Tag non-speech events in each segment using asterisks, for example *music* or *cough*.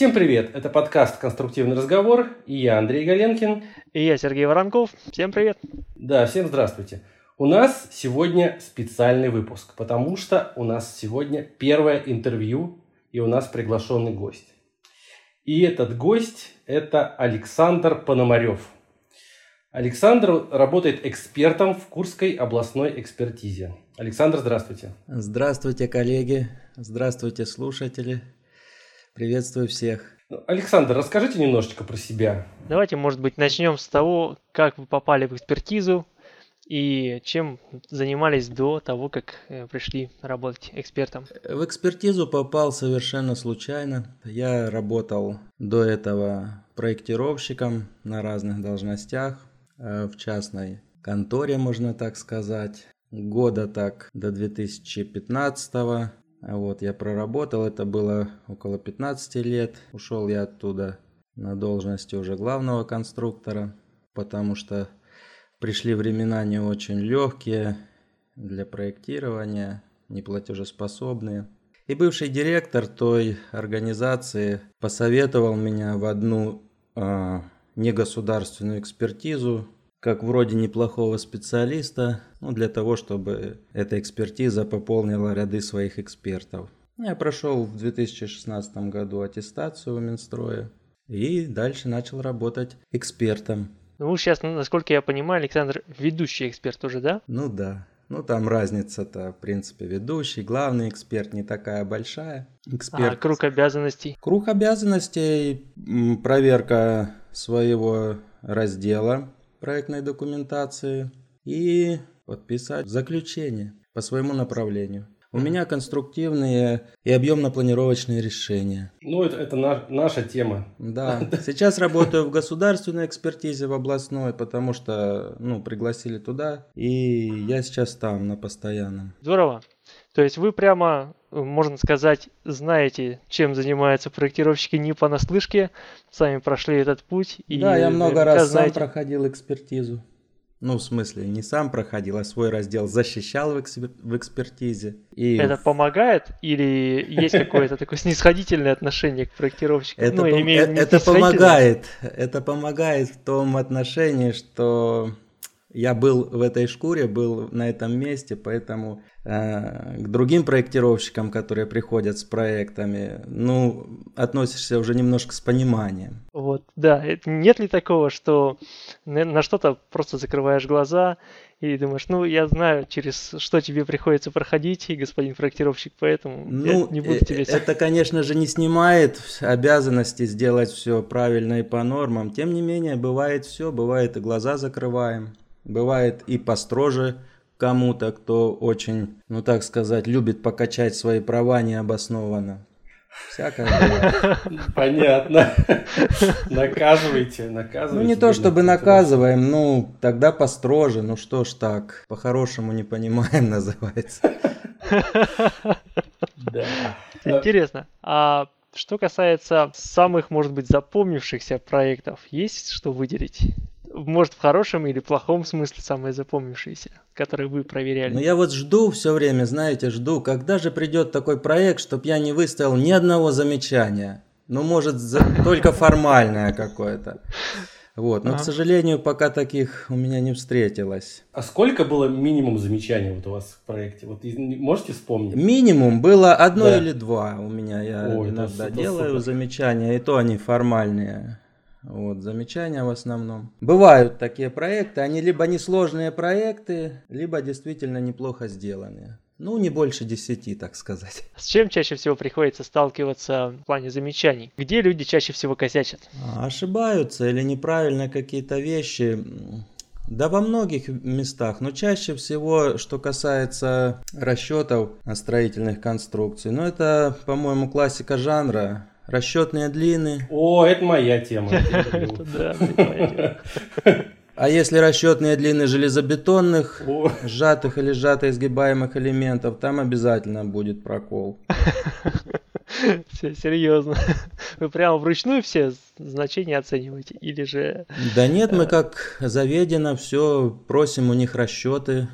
Всем привет! Это подкаст «Конструктивный разговор» и я Андрей Галенкин. И я Сергей Воронков. Всем привет! Да, всем здравствуйте. У нас сегодня специальный выпуск, потому что у нас сегодня первое интервью и у нас приглашенный гость. И этот гость – это Александр Пономарев. Александр работает экспертом в Курской областной экспертизе. Александр, здравствуйте. Здравствуйте, коллеги. Здравствуйте, слушатели. Приветствую всех. Ну, Александр, расскажите немножечко про себя. Давайте, может быть, начнем с того, как вы попали в экспертизу и чем занимались до того, как э, пришли работать экспертом. В экспертизу попал совершенно случайно. Я работал до этого проектировщиком на разных должностях э, в частной конторе, можно так сказать. Года так до 2015 -го. Вот, я проработал, это было около 15 лет. Ушел я оттуда на должности уже главного конструктора, потому что пришли времена не очень легкие для проектирования, неплатежеспособные. И бывший директор той организации посоветовал меня в одну э, негосударственную экспертизу как вроде неплохого специалиста, ну, для того, чтобы эта экспертиза пополнила ряды своих экспертов. Я прошел в 2016 году аттестацию у Минстроя и дальше начал работать экспертом. Ну, сейчас, насколько я понимаю, Александр ведущий эксперт уже, да? Ну да. Ну, там разница-то, в принципе, ведущий, главный эксперт не такая большая. Эксперт. А, круг обязанностей? Круг обязанностей, проверка своего раздела, проектной документации и подписать заключение по своему направлению. У меня конструктивные и объемно-планировочные решения. Ну, это, это на, наша тема. *laughs* Да. Сейчас работаю в государственной экспертизе в областной, потому что, ну, пригласили туда, и я сейчас там на постоянном. Здорово. То есть вы прямо, можно сказать, знаете, чем занимаются проектировщики не понаслышке, сами прошли этот путь. И да, я много раз знаете... сам проходил экспертизу. Ну, в смысле, не сам проходил, а свой раздел защищал в, экспер... в экспертизе. И... Это помогает или есть какое-то такое снисходительное отношение к проектировщику? Это, ну, пом... это помогает. Это помогает в том отношении, что я был в этой шкуре, был на этом месте, поэтому э, к другим проектировщикам, которые приходят с проектами, ну, относишься уже немножко с пониманием. Вот, да. Нет ли такого, что на что-то просто закрываешь глаза и думаешь, ну, я знаю, через что тебе приходится проходить, и господин проектировщик, поэтому ну, я не буду тебе... Э, это, конечно же, не снимает обязанности сделать все правильно и по нормам. Тем не менее, бывает все, бывает и глаза закрываем. Бывает и построже кому-то, кто очень, ну так сказать, любит покачать свои права необоснованно. Всякое Понятно. *laughs* Наказывайте, наказывайте. Ну не то чтобы наказываем, ну тогда построже, ну что ж так, по-хорошему не понимаем *laughs* называется. *laughs* Да. Интересно, а что касается самых, может быть, запомнившихся проектов, есть что выделить? Может, в хорошем или плохом смысле самые запомнившиеся, которые вы проверяли? Ну, я вот жду все время, знаете, жду, когда же придет такой проект, чтобы я не выставил ни одного замечания. Ну, может, за... только формальное какое-то. Вот, но, а. к сожалению, пока таких у меня не встретилось. А сколько было минимум замечаний вот у вас в проекте? Вот можете вспомнить? Минимум было одно да. или два у меня. Я Ой, иногда это, делаю это замечания, и то они формальные. Вот, замечания в основном. Бывают такие проекты, они либо несложные проекты, либо действительно неплохо сделанные. Ну, не больше десяти, так сказать. С чем чаще всего приходится сталкиваться в плане замечаний? Где люди чаще всего косячат? А, ошибаются или неправильно какие-то вещи. Да во многих местах, но чаще всего, что касается расчетов строительных конструкций, ну это, по-моему, классика жанра. Расчетные длины. О, это *laughs* моя тема. А если расчетные длины железобетонных, сжатых или сжато изгибаемых элементов, там обязательно будет прокол. *laughs* Все, серьезно. Вы прямо вручную все значения оцениваете или же... Да нет, мы э, как заведено все просим у них расчеты.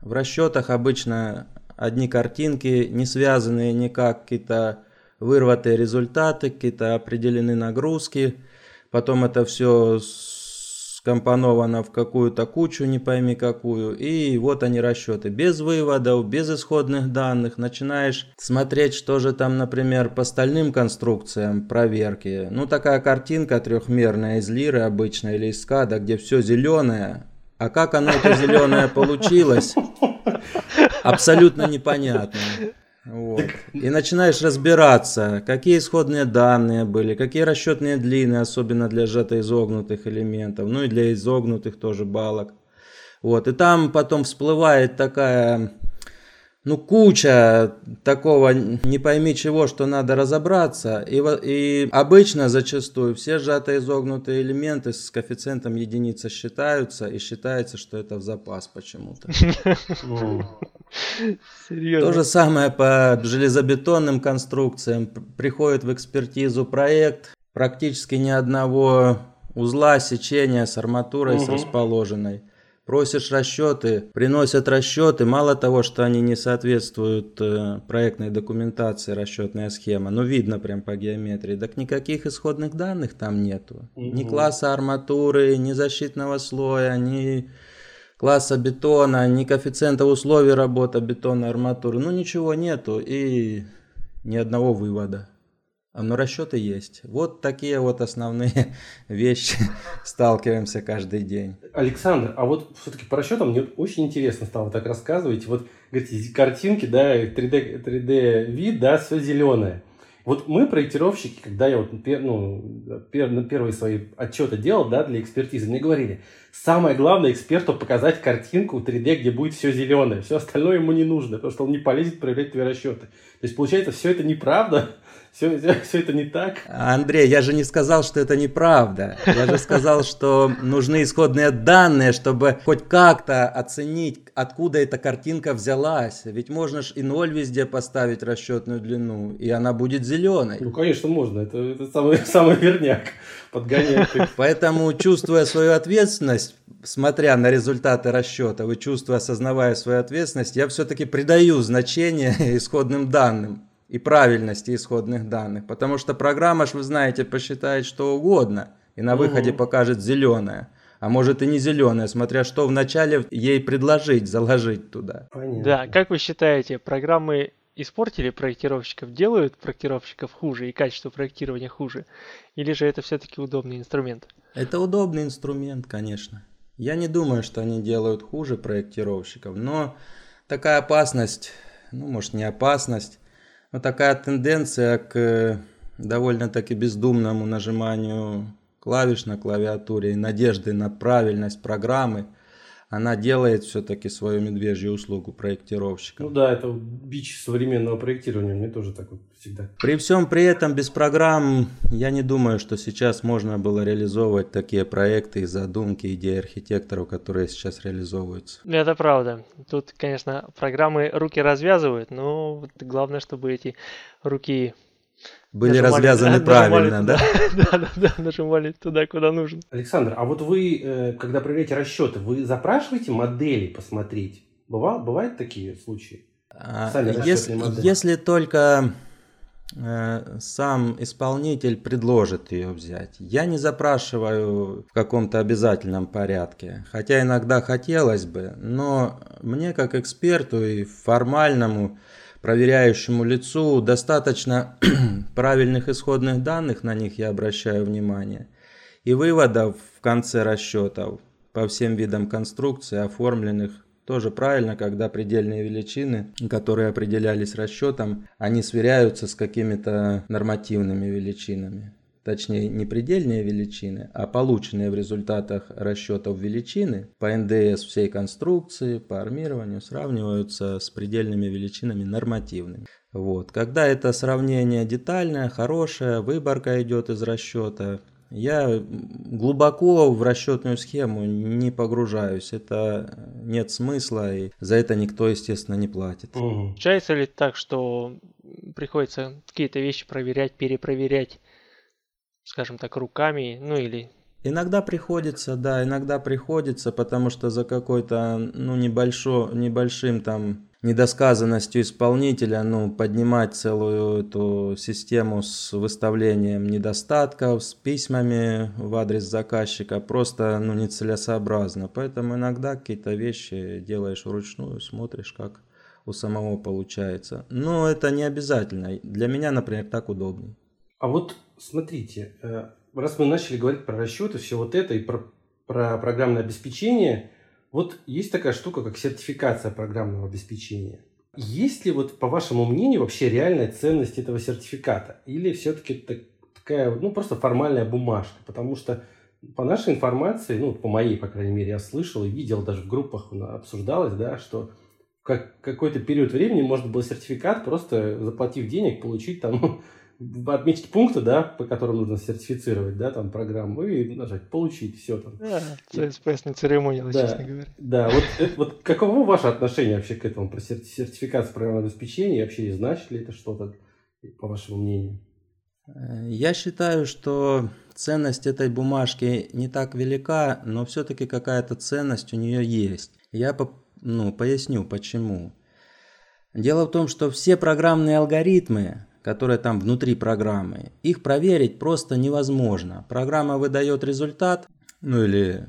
В расчетах обычно одни картинки, не связанные никак, какие-то вырватые результаты, какие-то определены нагрузки, потом это все скомпоновано в какую-то кучу, не пойми какую, и вот они расчеты. Без выводов, без исходных данных начинаешь смотреть, что же там, например, по стальным конструкциям проверки. Ну, такая картинка трехмерная из лиры обычно или из скада, где все зеленое, а как оно это зеленое получилось, абсолютно непонятно. Вот. И начинаешь разбираться, какие исходные данные были, какие расчетные длины, особенно для сжато-изогнутых элементов, ну и для изогнутых тоже балок. Вот. И там потом всплывает такая ну, куча такого не пойми чего, что надо разобраться. И, и обычно зачастую все сжатые изогнутые элементы с коэффициентом единицы считаются, и считается, что это в запас почему-то. *laughs* Серьезно? То же самое по железобетонным конструкциям. Приходит в экспертизу проект, практически ни одного узла сечения с арматурой угу. с расположенной. Просишь расчеты, приносят расчеты. Мало того, что они не соответствуют э, проектной документации, расчетная схема, но видно прям по геометрии, так никаких исходных данных там нету. Угу. Ни класса арматуры, ни защитного слоя, ни класса бетона, ни коэффициента условий работы бетонной арматуры. Ну ничего нету и ни одного вывода. А, но расчеты есть. Вот такие вот основные *laughs* вещи *laughs* сталкиваемся каждый день. Александр, а вот все-таки по расчетам мне очень интересно стало так рассказывать. Вот, говорите, картинки, да, 3D, 3D вид, да, все зеленое. Вот мы, проектировщики, когда я вот ну, первые свои отчеты делал да, для экспертизы, мне говорили, самое главное эксперту показать картинку 3D, где будет все зеленое. Все остальное ему не нужно, потому что он не полезет проверять твои расчеты. То есть, получается, все это неправда, все, все это не так. Андрей, я же не сказал, что это неправда. Я же сказал, что нужны исходные данные, чтобы хоть как-то оценить, откуда эта картинка взялась. Ведь можно же и ноль везде поставить расчетную длину, и она будет зеленой. Ну, конечно, можно. Это, это самый, *laughs* самый верняк подгонять. Поэтому, чувствуя свою ответственность, смотря на результаты расчета, и чувствуя, осознавая свою ответственность, я все-таки придаю значение *laughs* исходным данным и правильности исходных данных. Потому что программа, ж вы знаете, посчитает что угодно и на выходе угу. покажет зеленое. А может и не зеленое, смотря что вначале ей предложить, заложить туда. Понятно. Да, как вы считаете, программы испортили проектировщиков, делают проектировщиков хуже и качество проектирования хуже? Или же это все-таки удобный инструмент? Это удобный инструмент, конечно. Я не думаю, что они делают хуже проектировщиков, но такая опасность, ну может не опасность, но такая тенденция к э, довольно-таки бездумному нажиманию клавиш на клавиатуре и надежды на правильность программы – она делает все-таки свою медвежью услугу проектировщика. Ну да, это бич современного проектирования, мне тоже так вот всегда. При всем при этом без программ я не думаю, что сейчас можно было реализовывать такие проекты и задумки идеи архитекторов, которые сейчас реализовываются. Это правда. Тут, конечно, программы руки развязывают, но главное, чтобы эти руки были нажимали, развязаны да, правильно, *laughs* да? Да, да, да, нажимали туда, куда нужно. Александр, а вот вы, э, когда проверяете расчеты, вы запрашиваете модели посмотреть? Бывало, бывают такие случаи? А, если, если только э, сам исполнитель предложит ее взять. Я не запрашиваю в каком-то обязательном порядке, хотя иногда хотелось бы, но мне как эксперту и формальному проверяющему лицу достаточно *clears throat* правильных исходных данных, на них я обращаю внимание, и выводов в конце расчетов по всем видам конструкции, оформленных тоже правильно, когда предельные величины, которые определялись расчетом, они сверяются с какими-то нормативными величинами точнее не предельные величины, а полученные в результатах расчетов величины по НДС всей конструкции, по армированию сравниваются с предельными величинами нормативными. Вот. Когда это сравнение детальное, хорошее, выборка идет из расчета, я глубоко в расчетную схему не погружаюсь. Это нет смысла, и за это никто, естественно, не платит. Угу. Получается ли так, что приходится какие-то вещи проверять, перепроверять скажем так, руками, ну или... Иногда приходится, да, иногда приходится, потому что за какой-то, ну, небольшой, небольшим там недосказанностью исполнителя, ну, поднимать целую эту систему с выставлением недостатков, с письмами в адрес заказчика просто, ну, нецелесообразно. Поэтому иногда какие-то вещи делаешь вручную, смотришь, как у самого получается. Но это не обязательно. Для меня, например, так удобнее. А вот смотрите, э, раз мы начали говорить про расчеты, все вот это и про, про программное обеспечение, вот есть такая штука, как сертификация программного обеспечения. Есть ли вот, по вашему мнению, вообще реальная ценность этого сертификата? Или все-таки такая, ну, просто формальная бумажка? Потому что по нашей информации, ну, по моей, по крайней мере, я слышал и видел, даже в группах обсуждалось, да, что как какой-то период времени можно было сертификат, просто заплатив денег, получить там, *laughs* отметить пункты, да, по которым нужно сертифицировать, да, там программу, и нажать получить, все там. Да, CSPS церемония, да, честно говоря. Да, вот, это, вот каково ваше отношение вообще к этому, про сертификацию программного обеспечения, и вообще значит ли это что-то, по вашему мнению? Э, я считаю, что ценность этой бумажки не так велика, но все-таки какая-то ценность у нее есть. Я ну, поясню почему. Дело в том, что все программные алгоритмы, которые там внутри программы, их проверить просто невозможно. Программа выдает результат, ну или,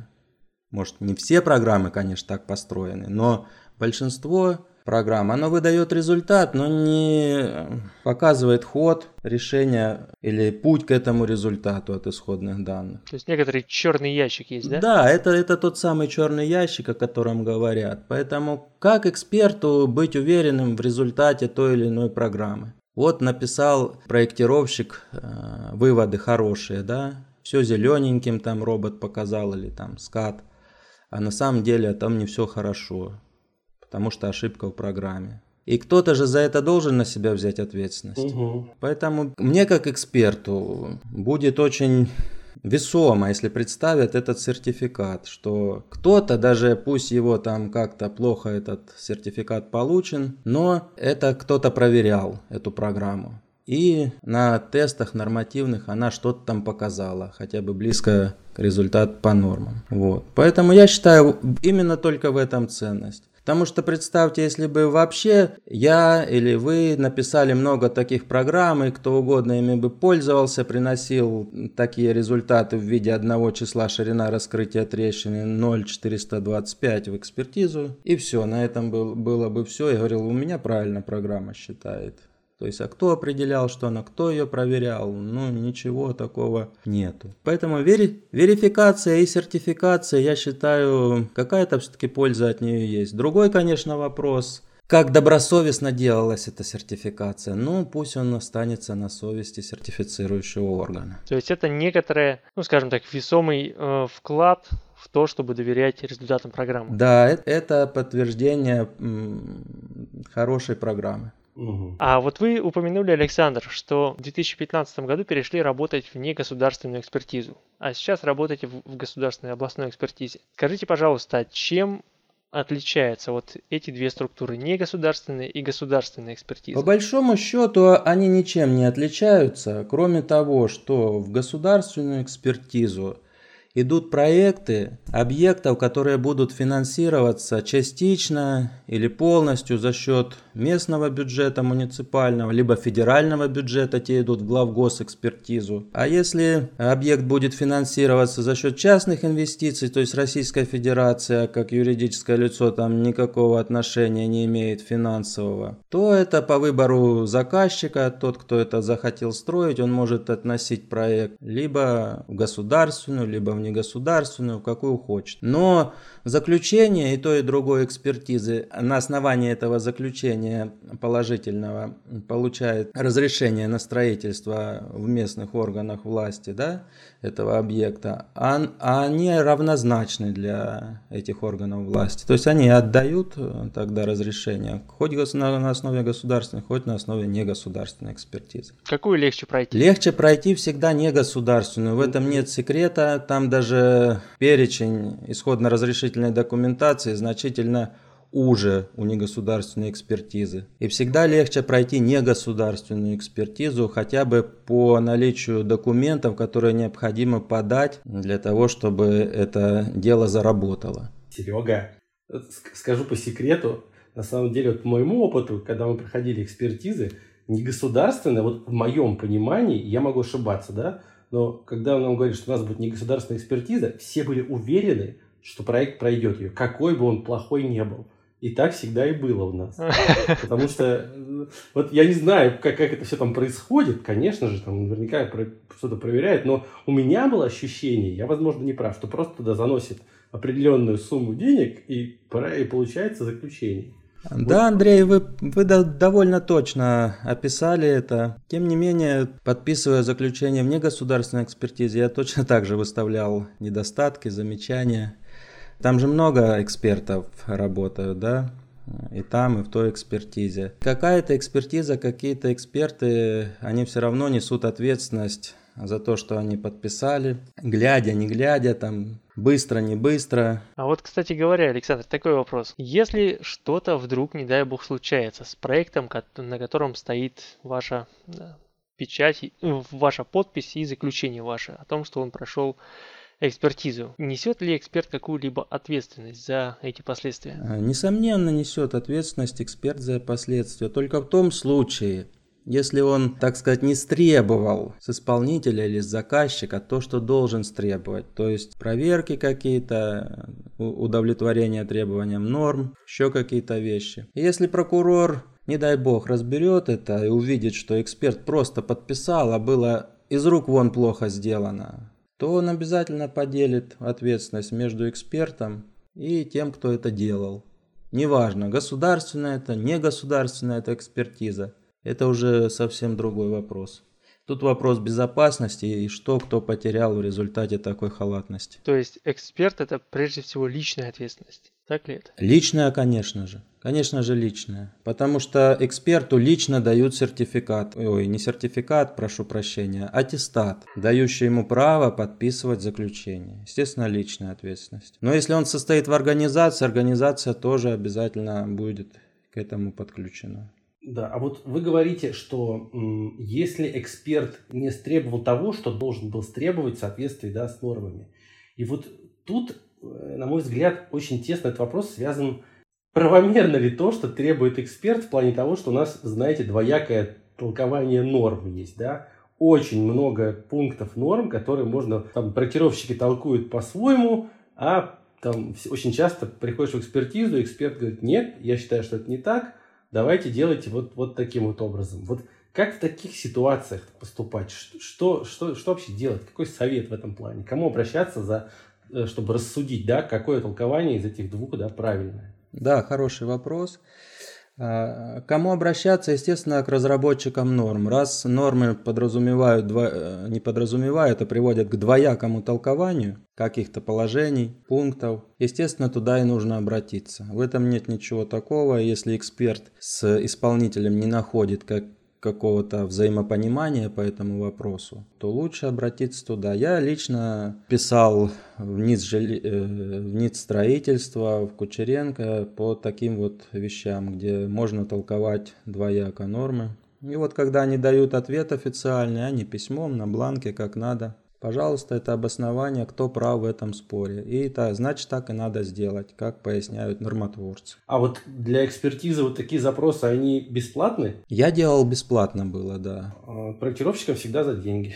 может, не все программы, конечно, так построены, но большинство программа. Оно выдает результат, но не показывает ход решения или путь к этому результату от исходных данных. То есть некоторый черный ящик есть, да? Да, это, это тот самый черный ящик, о котором говорят. Поэтому как эксперту быть уверенным в результате той или иной программы? Вот написал проектировщик э, выводы хорошие, да, все зелененьким там робот показал или там скат, а на самом деле там не все хорошо потому что ошибка в программе. И кто-то же за это должен на себя взять ответственность. Угу. Поэтому мне как эксперту будет очень весомо, если представят этот сертификат, что кто-то, даже пусть его там как-то плохо этот сертификат получен, но это кто-то проверял эту программу. И на тестах нормативных она что-то там показала, хотя бы близко к результату по нормам. Вот. Поэтому я считаю именно только в этом ценность. Потому что представьте, если бы вообще я или вы написали много таких программ, и кто угодно ими бы пользовался, приносил такие результаты в виде одного числа ширина раскрытия трещины 0,425 в экспертизу, и все, на этом был, было бы все. Я говорил, у меня правильно программа считает. То есть, а кто определял, что она, кто ее проверял? Ну, ничего такого нету. Поэтому вери, верификация и сертификация, я считаю, какая-то все-таки польза от нее есть. Другой, конечно, вопрос, как добросовестно делалась эта сертификация? Ну, пусть он останется на совести сертифицирующего органа. То есть это некоторое, ну, скажем так, весомый э, вклад в то, чтобы доверять результатам программы. Да, это, это подтверждение м, хорошей программы. А вот вы упомянули, Александр, что в 2015 году перешли работать в негосударственную экспертизу, а сейчас работаете в государственной областной экспертизе. Скажите, пожалуйста, чем отличаются вот эти две структуры, негосударственная и государственная экспертиза? По большому счету они ничем не отличаются, кроме того, что в государственную экспертизу идут проекты объектов, которые будут финансироваться частично или полностью за счет местного бюджета муниципального, либо федерального бюджета, те идут в главгосэкспертизу. А если объект будет финансироваться за счет частных инвестиций, то есть Российская Федерация как юридическое лицо там никакого отношения не имеет финансового, то это по выбору заказчика, тот, кто это захотел строить, он может относить проект либо в государственную, либо в негосударственную, какую хочет. Но заключение и той, и другой экспертизы на основании этого заключения положительного получает разрешение на строительство в местных органах власти да, этого объекта, а, а они равнозначны для этих органов власти. То есть они отдают э, тогда разрешение хоть на основе государственной, хоть на основе негосударственной экспертизы. Какую легче пройти? Легче пройти всегда негосударственную. В этом нет секрета. Там даже перечень исходно-разрешительной документации значительно уже у негосударственной экспертизы. И всегда легче пройти негосударственную экспертизу хотя бы по наличию документов, которые необходимо подать для того, чтобы это дело заработало. Серега, скажу по секрету, на самом деле, вот по моему опыту, когда мы проходили экспертизы, негосударственная, вот в моем понимании, я могу ошибаться, да, но когда нам говорили, что у нас будет негосударственная экспертиза, все были уверены, что проект пройдет ее, какой бы он плохой не был. И так всегда и было у нас. *laughs* Потому что, вот я не знаю, как, как это все там происходит. Конечно же, там наверняка что-то проверяют. Но у меня было ощущение, я, возможно, не прав, что просто туда заносит определенную сумму денег и, и получается заключение. Да, Андрей, вы, вы довольно точно описали это. Тем не менее, подписывая заключение в негосударственной экспертизе, я точно *laughs* так же выставлял недостатки, замечания. Там же много экспертов работают, да? И там, и в той экспертизе. Какая-то экспертиза, какие-то эксперты, они все равно несут ответственность за то, что они подписали, глядя, не глядя, там, быстро, не быстро. А вот, кстати говоря, Александр, такой вопрос. Если что-то вдруг, не дай бог, случается с проектом, на котором стоит ваша печать, ваша подпись и заключение ваше о том, что он прошел экспертизу. Несет ли эксперт какую-либо ответственность за эти последствия? А, несомненно, несет ответственность эксперт за последствия. Только в том случае, если он, так сказать, не стребовал с исполнителя или с заказчика то, что должен стребовать, то есть проверки какие-то, удовлетворение требованиям норм, еще какие-то вещи. Если прокурор, не дай бог, разберет это и увидит, что эксперт просто подписал, а было из рук вон плохо сделано, то он обязательно поделит ответственность между экспертом и тем, кто это делал. Неважно, государственная это, не государственная это экспертиза. Это уже совсем другой вопрос. Тут вопрос безопасности и что кто потерял в результате такой халатности. То есть эксперт это прежде всего личная ответственность. Так ли это? Личная, конечно же. Конечно же, личная. Потому что эксперту лично дают сертификат. Ой, не сертификат, прошу прощения, аттестат, дающий ему право подписывать заключение. Естественно, личная ответственность. Но если он состоит в организации, организация тоже обязательно будет к этому подключена. Да, а вот вы говорите, что м, если эксперт не стребовал того, что должен был стребовать в соответствии да, с нормами. И вот тут, э, на мой взгляд, очень тесно этот вопрос связан, правомерно ли то, что требует эксперт в плане того, что у нас, знаете, двоякое толкование норм есть, да? Очень много пунктов норм, которые можно, там, проектировщики толкуют по-своему, а там очень часто приходишь в экспертизу, эксперт говорит, нет, я считаю, что это не так, давайте делайте вот, вот таким вот образом. Вот как в таких ситуациях поступать? Что, что, что вообще делать? Какой совет в этом плане? Кому обращаться, за, э, чтобы рассудить, да, какое толкование из этих двух да, правильное? Да, хороший вопрос. А, кому обращаться, естественно, к разработчикам норм. Раз нормы подразумевают, э, не подразумевают, а приводят к двоякому толкованию каких-то положений, пунктов, естественно, туда и нужно обратиться. В этом нет ничего такого, если эксперт с исполнителем не находит как какого-то взаимопонимания по этому вопросу, то лучше обратиться туда. Я лично писал в НИЦ, жили, э, в НИЦ строительства, в Кучеренко по таким вот вещам, где можно толковать двояко нормы. И вот когда они дают ответ официальный, они письмом на бланке, как надо, Пожалуйста, это обоснование, кто прав в этом споре. И это значит, так и надо сделать, как поясняют нормотворцы. А вот для экспертизы вот такие запросы, они бесплатны? Я делал бесплатно было, да. А, проектировщикам всегда за деньги.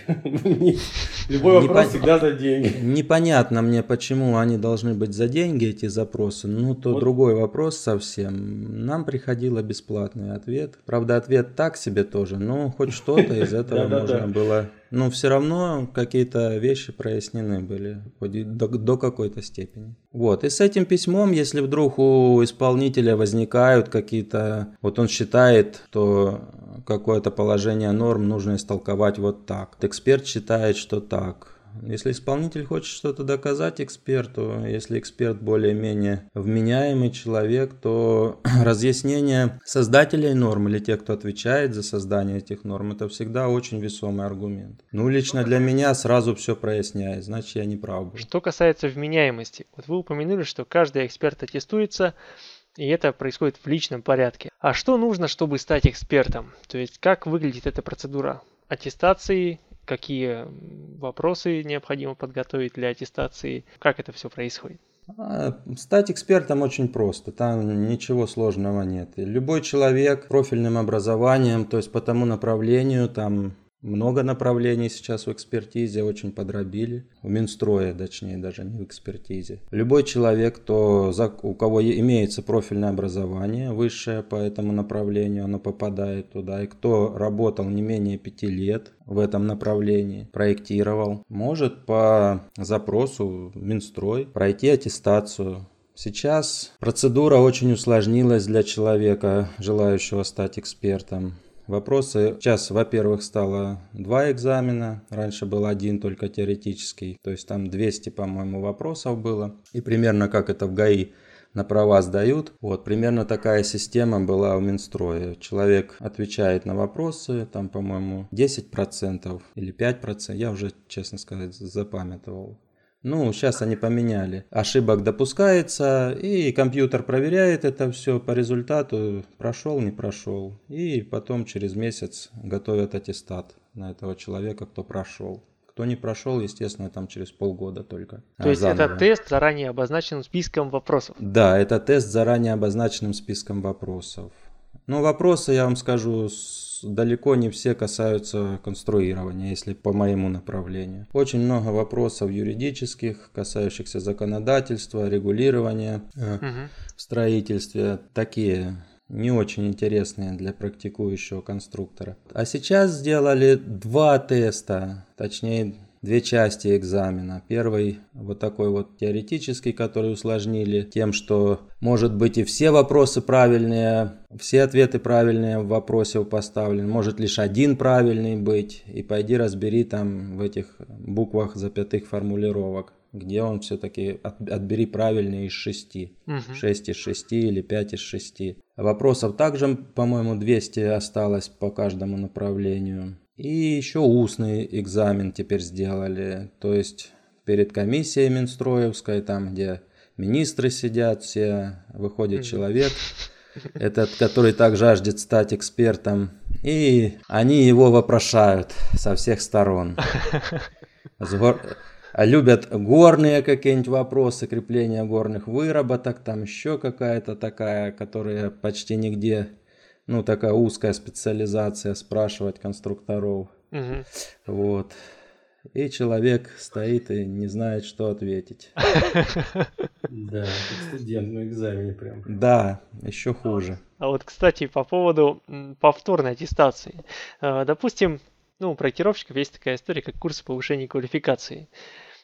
Любой вопрос всегда за деньги. Непонятно мне, почему они должны быть за деньги, эти запросы. Ну, то другой вопрос совсем. Нам приходило бесплатный ответ. Правда, ответ так себе тоже, но хоть что-то из *laughs* этого можно было но все равно какие-то вещи прояснены были до, до какой-то степени. Вот, и с этим письмом, если вдруг у исполнителя возникают какие-то, вот он считает, что какое-то положение норм нужно истолковать вот так. Эксперт считает, что так. Если исполнитель хочет что-то доказать эксперту, если эксперт более-менее вменяемый человек, то *clears throat* разъяснение создателей норм или тех, кто отвечает за создание этих норм, это всегда очень весомый аргумент. Ну, лично для меня сразу все проясняет, значит, я не прав был. Что касается вменяемости, вот вы упомянули, что каждый эксперт аттестуется, и это происходит в личном порядке. А что нужно, чтобы стать экспертом? То есть, как выглядит эта процедура? Аттестации, какие вопросы необходимо подготовить для аттестации, как это все происходит? А, стать экспертом очень просто, там ничего сложного нет. Любой человек профильным образованием, то есть по тому направлению, там много направлений сейчас в экспертизе, очень подробили. В Минстрое, точнее, даже не в экспертизе. Любой человек, кто, у кого имеется профильное образование высшее по этому направлению, оно попадает туда. И кто работал не менее пяти лет в этом направлении, проектировал, может по запросу Минстрой пройти аттестацию Сейчас процедура очень усложнилась для человека, желающего стать экспертом. Вопросы сейчас, во-первых, стало два экзамена. Раньше был один, только теоретический. То есть там 200, по-моему, вопросов было. И примерно как это в ГАИ на права сдают. Вот, примерно такая система была у Минстроя. Человек отвечает на вопросы, там, по-моему, 10% или 5%. Я уже, честно сказать, запамятовал. Ну, сейчас они поменяли. Ошибок допускается, и компьютер проверяет это все по результату, прошел, не прошел. И потом через месяц готовят аттестат на этого человека, кто прошел. Кто не прошел, естественно, там через полгода только. То есть заново. это тест заранее обозначенным списком вопросов? Да, это тест заранее обозначенным списком вопросов. Ну, вопросы, я вам скажу, далеко не все касаются конструирования, если по моему направлению. Очень много вопросов юридических, касающихся законодательства, регулирования угу. в строительстве. Такие не очень интересные для практикующего конструктора. А сейчас сделали два теста, точнее две части экзамена. Первый вот такой вот теоретический, который усложнили тем, что может быть и все вопросы правильные, все ответы правильные в вопросе поставлены, может лишь один правильный быть, и пойди разбери там в этих буквах запятых формулировок где он все-таки от, отбери правильный из шести. Угу. 6 из 6 или 5 из 6. Вопросов также, по-моему, 200 осталось по каждому направлению. И еще устный экзамен теперь сделали. То есть перед комиссией Минстроевской, там где министры сидят все, выходит человек, этот, который так жаждет стать экспертом, и они его вопрошают со всех сторон. Любят горные какие-нибудь вопросы, крепления горных выработок, там еще какая-то такая, которая почти нигде ну, такая узкая специализация, спрашивать конструкторов. Угу. Вот. И человек стоит и не знает, что ответить. *laughs* Да, как студент на экзамене прям. Да, еще хуже. А вот, кстати, по поводу повторной аттестации. Э, допустим, ну, у проектировщиков есть такая история, как курсы повышения квалификации.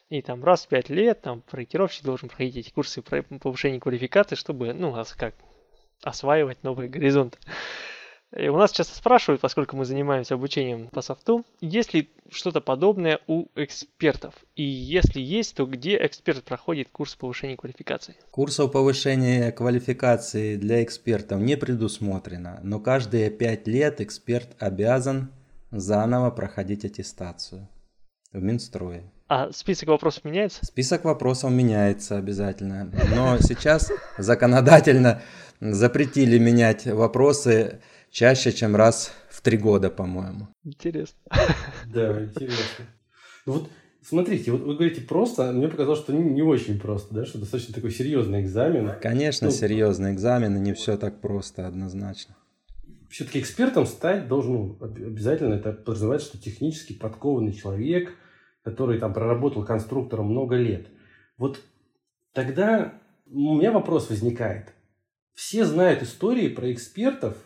И там раз в пять лет там проектировщик должен проходить эти курсы повышения квалификации, чтобы, ну, как осваивать новые горизонты. И у нас часто спрашивают, поскольку мы занимаемся обучением по софту, есть ли что-то подобное у экспертов? И если есть, то где эксперт проходит курс повышения квалификации? Курсов повышения квалификации для экспертов не предусмотрено, но каждые пять лет эксперт обязан заново проходить аттестацию в Минстрое. А список вопросов меняется? Список вопросов меняется обязательно. Но сейчас законодательно запретили менять вопросы чаще, чем раз в три года, по-моему. Интересно. Да, интересно. Ну вот Смотрите, вот вы говорите просто, мне показалось, что не, не очень просто, да, что достаточно такой серьезный экзамен. Конечно, ну, серьезный экзамен, и не все так просто однозначно. Все-таки экспертом стать должен ну, обязательно, это подразумевает, что технически подкованный человек, который там проработал конструктором много лет. Вот тогда у меня вопрос возникает. Все знают истории про экспертов,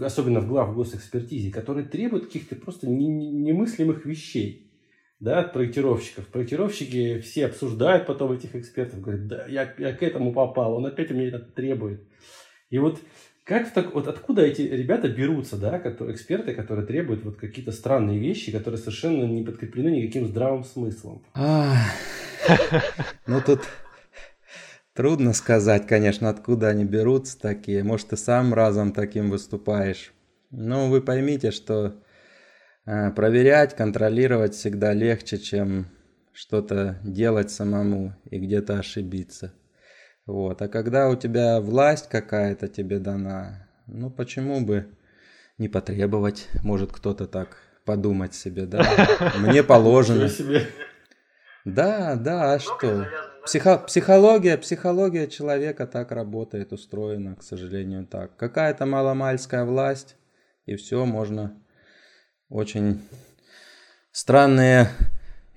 особенно в глав госэкспертизе, которые требуют каких-то просто немыслимых вещей да, от проектировщиков. Проектировщики все обсуждают потом этих экспертов, говорят, да, я, я к этому попал, он опять у меня это требует. И вот как так, вот откуда эти ребята берутся, да, которые, эксперты, которые требуют вот какие-то странные вещи, которые совершенно не подкреплены никаким здравым смыслом? Ну тут Трудно сказать, конечно, откуда они берутся такие. Может, ты сам разом таким выступаешь. Но вы поймите, что э, проверять, контролировать всегда легче, чем что-то делать самому и где-то ошибиться. Вот. А когда у тебя власть какая-то тебе дана, ну почему бы не потребовать, может кто-то так подумать себе, да? *laughs* Мне положено. Да, да, а что? Психо, психология, психология человека так работает, устроена, к сожалению, так. Какая-то маломальская власть, и все, можно очень странные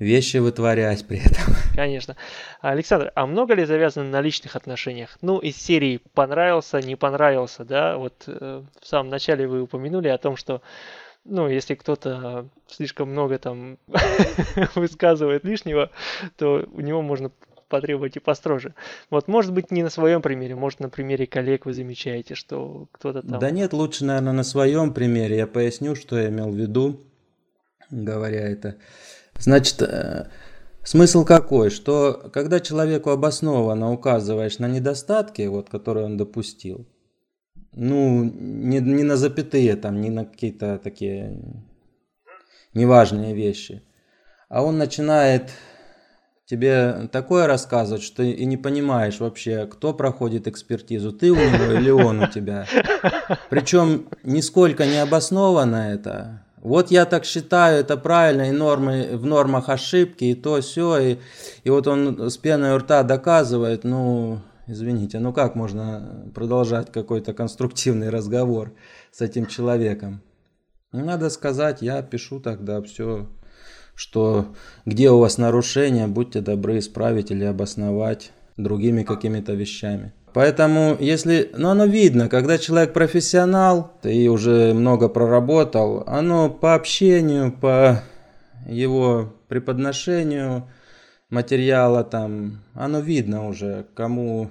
вещи вытворять при этом. *laughs* Конечно. Александр, а много ли завязано на личных отношениях? Ну, из серии понравился, не понравился, да? Вот э, в самом начале вы упомянули о том, что ну, если кто-то слишком много там *laughs* высказывает лишнего, то у него можно потребовать и построже. Вот, может быть, не на своем примере, может, на примере коллег вы замечаете, что кто-то там... Да нет, лучше, наверное, на своем примере. Я поясню, что я имел в виду, говоря это. Значит, э, смысл какой? Что когда человеку обоснованно указываешь на недостатки, вот, которые он допустил, ну, не, не на запятые там, не на какие-то такие неважные вещи, а он начинает тебе такое рассказывать, что и не понимаешь вообще, кто проходит экспертизу, ты у него или он у тебя. *laughs* Причем нисколько не обосновано это. Вот я так считаю, это правильно, и нормы, в нормах ошибки, и то, все, и, и вот он с пеной у рта доказывает, ну, извините, ну как можно продолжать какой-то конструктивный разговор с этим человеком? Надо сказать, я пишу тогда все, что где у вас нарушения, будьте добры исправить или обосновать другими какими-то вещами. Поэтому, если, ну оно видно, когда человек профессионал и уже много проработал, оно по общению, по его преподношению материала там, оно видно уже, кому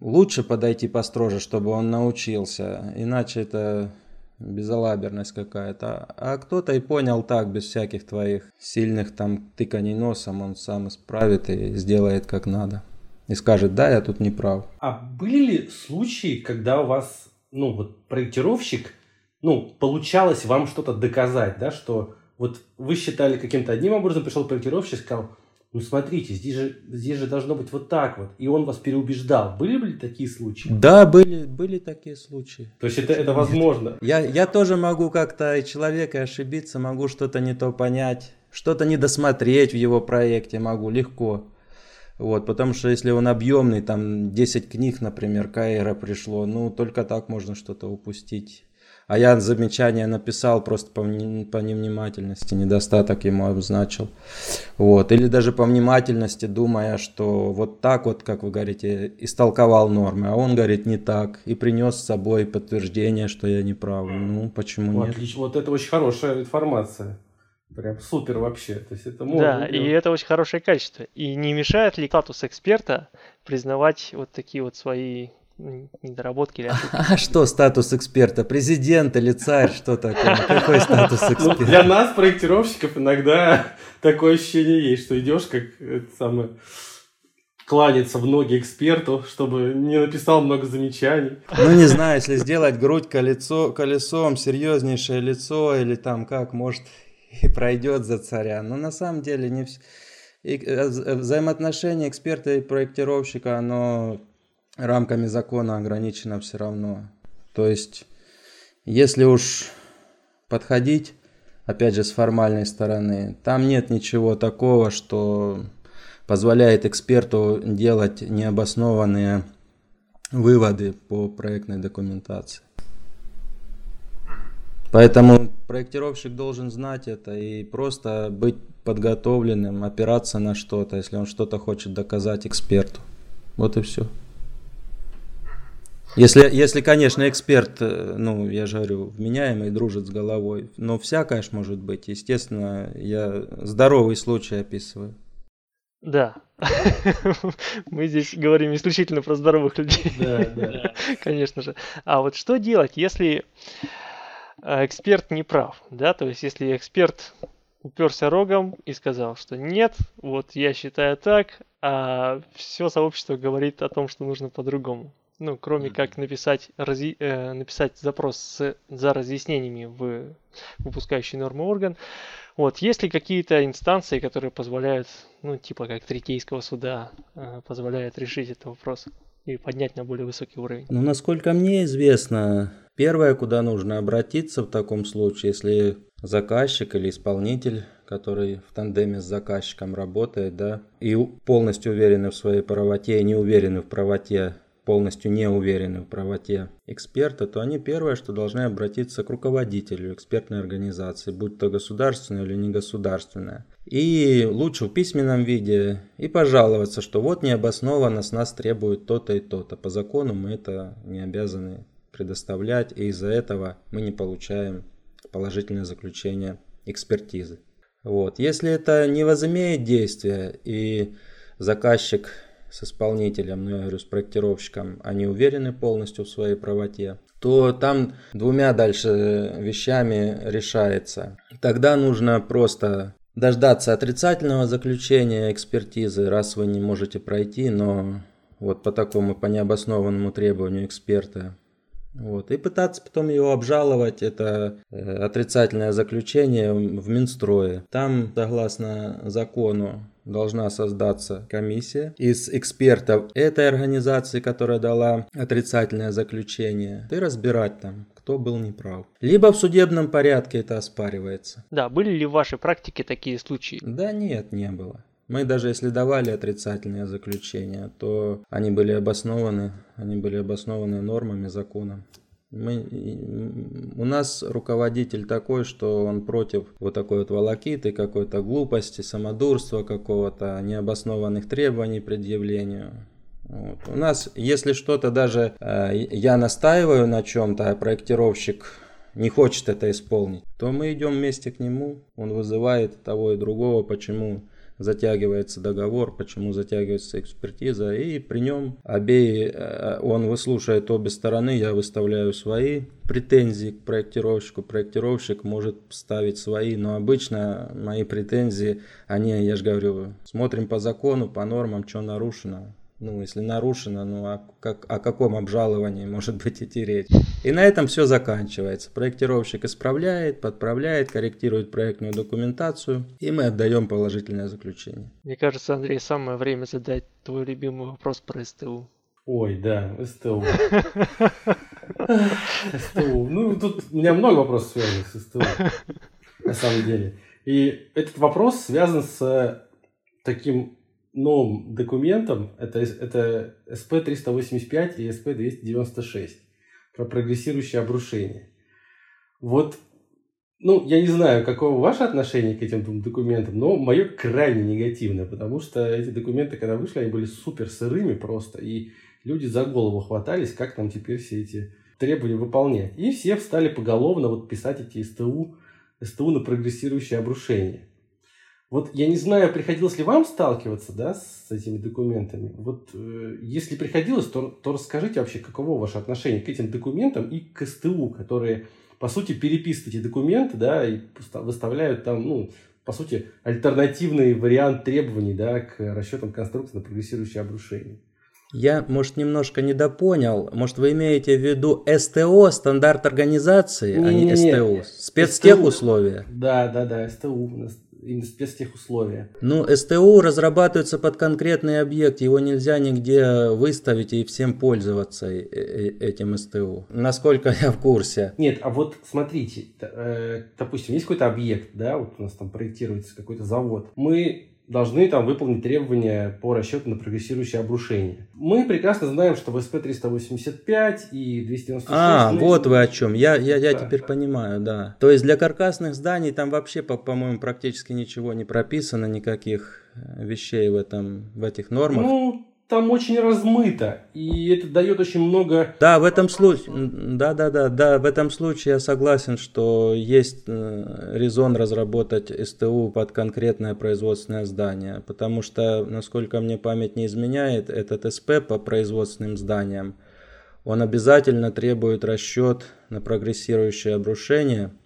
лучше подойти построже, чтобы он научился, иначе это безалаберность какая-то. А кто-то и понял так, без всяких твоих сильных там тыканий носом, он сам исправит и сделает как надо и скажет, да, я тут не прав. А были ли случаи, когда у вас, ну, вот проектировщик, ну, получалось вам что-то доказать, да, что вот вы считали каким-то одним образом, пришел проектировщик и сказал, ну, смотрите, здесь же, здесь же должно быть вот так вот. И он вас переубеждал. Были ли такие случаи? Да, были, были такие случаи. То есть это, это возможно? Я, я тоже могу как-то и человека ошибиться, могу что-то не то понять, что-то не досмотреть в его проекте могу легко. Вот, потому что если он объемный, там 10 книг, например, Каэра пришло, ну только так можно что-то упустить. А я замечание написал просто по, по невнимательности, недостаток ему обозначил. Вот. Или даже по внимательности, думая, что вот так вот, как вы говорите, истолковал нормы, а он говорит не так. И принес с собой подтверждение, что я не прав. Ну, почему вот, нет? Отлично. Вот это очень хорошая информация. Прям супер вообще. То есть это можно да, делать. и это очень хорошее качество. И не мешает ли статус эксперта признавать вот такие вот свои недоработки или? А что статус эксперта? Президент или царь? Что такое? Какой статус ну, эксперта? Ну, для нас, проектировщиков, иногда *laughs* такое ощущение есть, что идешь как это самое кланяться в ноги эксперту, чтобы не написал много замечаний. Ну, не знаю, если сделать грудь колесо, колесом, серьезнейшее лицо, или там как, может, и пройдет за царя. Но на самом деле не все. И э, э, взаимоотношение эксперта и проектировщика, оно рамками закона ограничено все равно. То есть, если уж подходить, опять же, с формальной стороны, там нет ничего такого, что позволяет эксперту делать необоснованные выводы по проектной документации. Поэтому проектировщик должен знать это и просто быть подготовленным, опираться на что-то, если он что-то хочет доказать эксперту. Вот и все. Если, если, конечно, эксперт, э, ну, я же говорю, вменяемый, дружит с головой. Но всякое ж может быть. Естественно, я здоровый случай описываю. Да. *laughs* Мы здесь говорим исключительно про здоровых людей. Да, да. *laughs* Конечно же. А вот что делать, если эксперт не прав, да, то есть если эксперт уперся рогом и сказал, что нет, вот я считаю так, а все сообщество говорит о том, что нужно по-другому. Ну, кроме как написать, рази, э, написать запрос с, за разъяснениями в выпускающий нормы орган. Вот, есть ли какие-то инстанции, которые позволяют, ну, типа как Третейского суда, э, позволяют решить этот вопрос и поднять на более высокий уровень? Ну, насколько мне известно, Первое, куда нужно обратиться в таком случае, если заказчик или исполнитель который в тандеме с заказчиком работает, да, и полностью уверены в своей правоте и не уверены в правоте полностью не уверены в правоте эксперта, то они первое, что должны обратиться к руководителю экспертной организации, будь то государственная или негосударственная. И лучше в письменном виде и пожаловаться, что вот необоснованно с нас требуют то-то и то-то. По закону мы это не обязаны предоставлять, и из-за этого мы не получаем положительное заключение экспертизы. Вот. Если это не возымеет действия и заказчик с исполнителем, ну я говорю с проектировщиком, они уверены полностью в своей правоте, то там двумя дальше вещами решается. Тогда нужно просто дождаться отрицательного заключения экспертизы, раз вы не можете пройти, но вот по такому, по необоснованному требованию эксперта вот, и пытаться потом его обжаловать, это э, отрицательное заключение в Минстрое. Там, согласно закону, должна создаться комиссия из экспертов этой организации, которая дала отрицательное заключение, и разбирать там, кто был неправ. Либо в судебном порядке это оспаривается. Да, были ли в вашей практике такие случаи? Да нет, не было. Мы даже если давали отрицательные заключения, то они были обоснованы, они были обоснованы нормами закона. Мы, у нас руководитель такой, что он против вот такой вот волокиты, какой-то глупости, самодурства какого-то, необоснованных требований предъявлению. Вот. У нас, если что-то даже э, я настаиваю на чем-то, а проектировщик не хочет это исполнить, то мы идем вместе к нему, он вызывает того и другого, почему затягивается договор, почему затягивается экспертиза, и при нем обеи, э, он выслушает обе стороны, я выставляю свои. Претензии к проектировщику, проектировщик может ставить свои, но обычно мои претензии, они, я же говорю, смотрим по закону, по нормам, что нарушено, ну, если нарушено, ну, а как, о каком обжаловании может быть идти речь? И на этом все заканчивается. Проектировщик исправляет, подправляет, корректирует проектную документацию, и мы отдаем положительное заключение. Мне кажется, Андрей, самое время задать твой любимый вопрос про СТУ. Ой, да, СТУ. СТУ. Ну, тут у меня много вопросов связанных с СТУ, на самом деле. И этот вопрос связан с таким новым документом, это, это SP-385 и SP-296 про прогрессирующее обрушение. Вот, ну, я не знаю, какое ваше отношение к этим двум документам, но мое крайне негативное, потому что эти документы, когда вышли, они были супер сырыми просто, и люди за голову хватались, как там теперь все эти требования выполнять. И все встали поголовно вот писать эти СТУ, СТУ на прогрессирующее обрушение. Вот я не знаю, приходилось ли вам сталкиваться да, с этими документами. Вот э, если приходилось, то, то расскажите вообще, каково ваше отношение к этим документам и к СТУ, которые, по сути, переписывают эти документы, да, и выставляют там, ну, по сути, альтернативный вариант требований, да, к расчетам конструкции на прогрессирующее обрушение. Я, может, немножко недопонял. Может, вы имеете в виду СТО, стандарт организации, не, а не, не СТУ? Спецтехусловия? Да, да, да, СТУ именно. Ну, СТУ разрабатывается под конкретный объект, его нельзя нигде выставить и всем пользоваться э, э, этим СТУ. Насколько я в курсе. Нет, а вот смотрите, э, допустим, есть какой-то объект, да, вот у нас там проектируется какой-то завод. Мы должны там выполнить требования по расчету на прогрессирующее обрушение. Мы прекрасно знаем, что в СП-385 и 296... А, ну, вот вы о чем. Я, я, я да, теперь да. понимаю, да. То есть для каркасных зданий там вообще, по- по-моему, практически ничего не прописано, никаких э, вещей в, этом, в этих нормах. Ну, там очень размыто, и это дает очень много... Да, в этом случае, да, да, да, да, в этом случае я согласен, что есть э, резон разработать СТУ под конкретное производственное здание, потому что, насколько мне память не изменяет, этот СП по производственным зданиям, он обязательно требует расчет на прогрессирующее обрушение –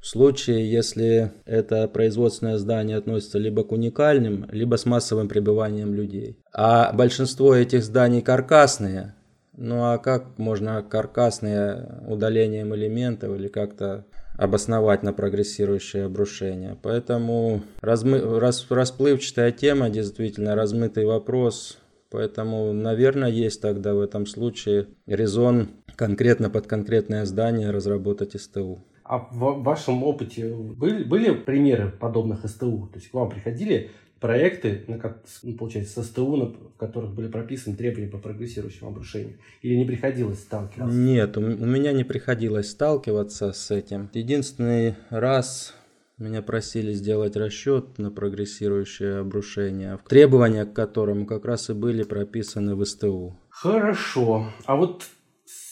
в случае, если это производственное здание относится либо к уникальным, либо с массовым пребыванием людей. А большинство этих зданий каркасные. Ну а как можно каркасные удалением элементов или как-то обосновать на прогрессирующее обрушение. Поэтому размы... рас... расплывчатая тема, действительно размытый вопрос. Поэтому, наверное, есть тогда в этом случае резон конкретно под конкретное здание разработать СТУ. А в вашем опыте были, были примеры подобных СТУ? То есть к вам приходили проекты, на, ну, получается, с СТУ, в которых были прописаны требования по прогрессирующему обрушению? Или не приходилось сталкиваться? Нет, у меня не приходилось сталкиваться с этим. Единственный раз меня просили сделать расчет на прогрессирующее обрушение, требования к которому как раз и были прописаны в СТУ. Хорошо. А вот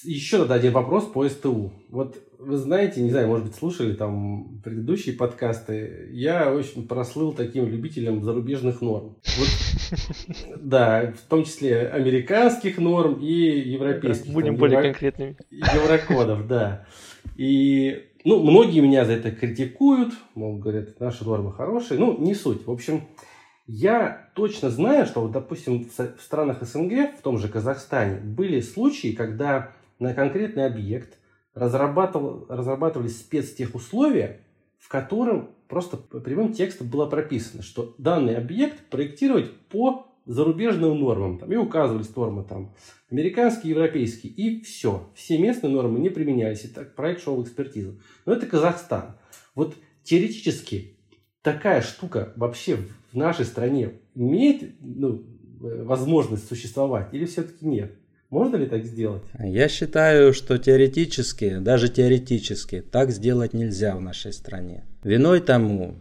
еще тогда один вопрос по СТУ. Вот вы знаете, не знаю, может быть, слушали там предыдущие подкасты, я очень прослыл таким любителем зарубежных норм. Вот, *laughs* да, в том числе американских норм и европейских. Будем там, более евро... конкретными. Еврокодов, да. И, ну, многие меня за это критикуют, мол, говорят, наши нормы хорошие. Ну, не суть. В общем, я точно знаю, что, вот, допустим, в странах СНГ, в том же Казахстане, были случаи, когда на конкретный объект разрабатывал, разрабатывались спецтехусловия, в котором просто прямым текстом было прописано, что данный объект проектировать по зарубежным нормам. Там, и указывались нормы там, американские, европейские. И все. Все местные нормы не применялись. И так проект шел в экспертизу. Но это Казахстан. Вот теоретически такая штука вообще в нашей стране имеет ну, э, возможность существовать или все-таки нет? Можно ли так сделать? Я считаю, что теоретически, даже теоретически, так сделать нельзя в нашей стране. Виной тому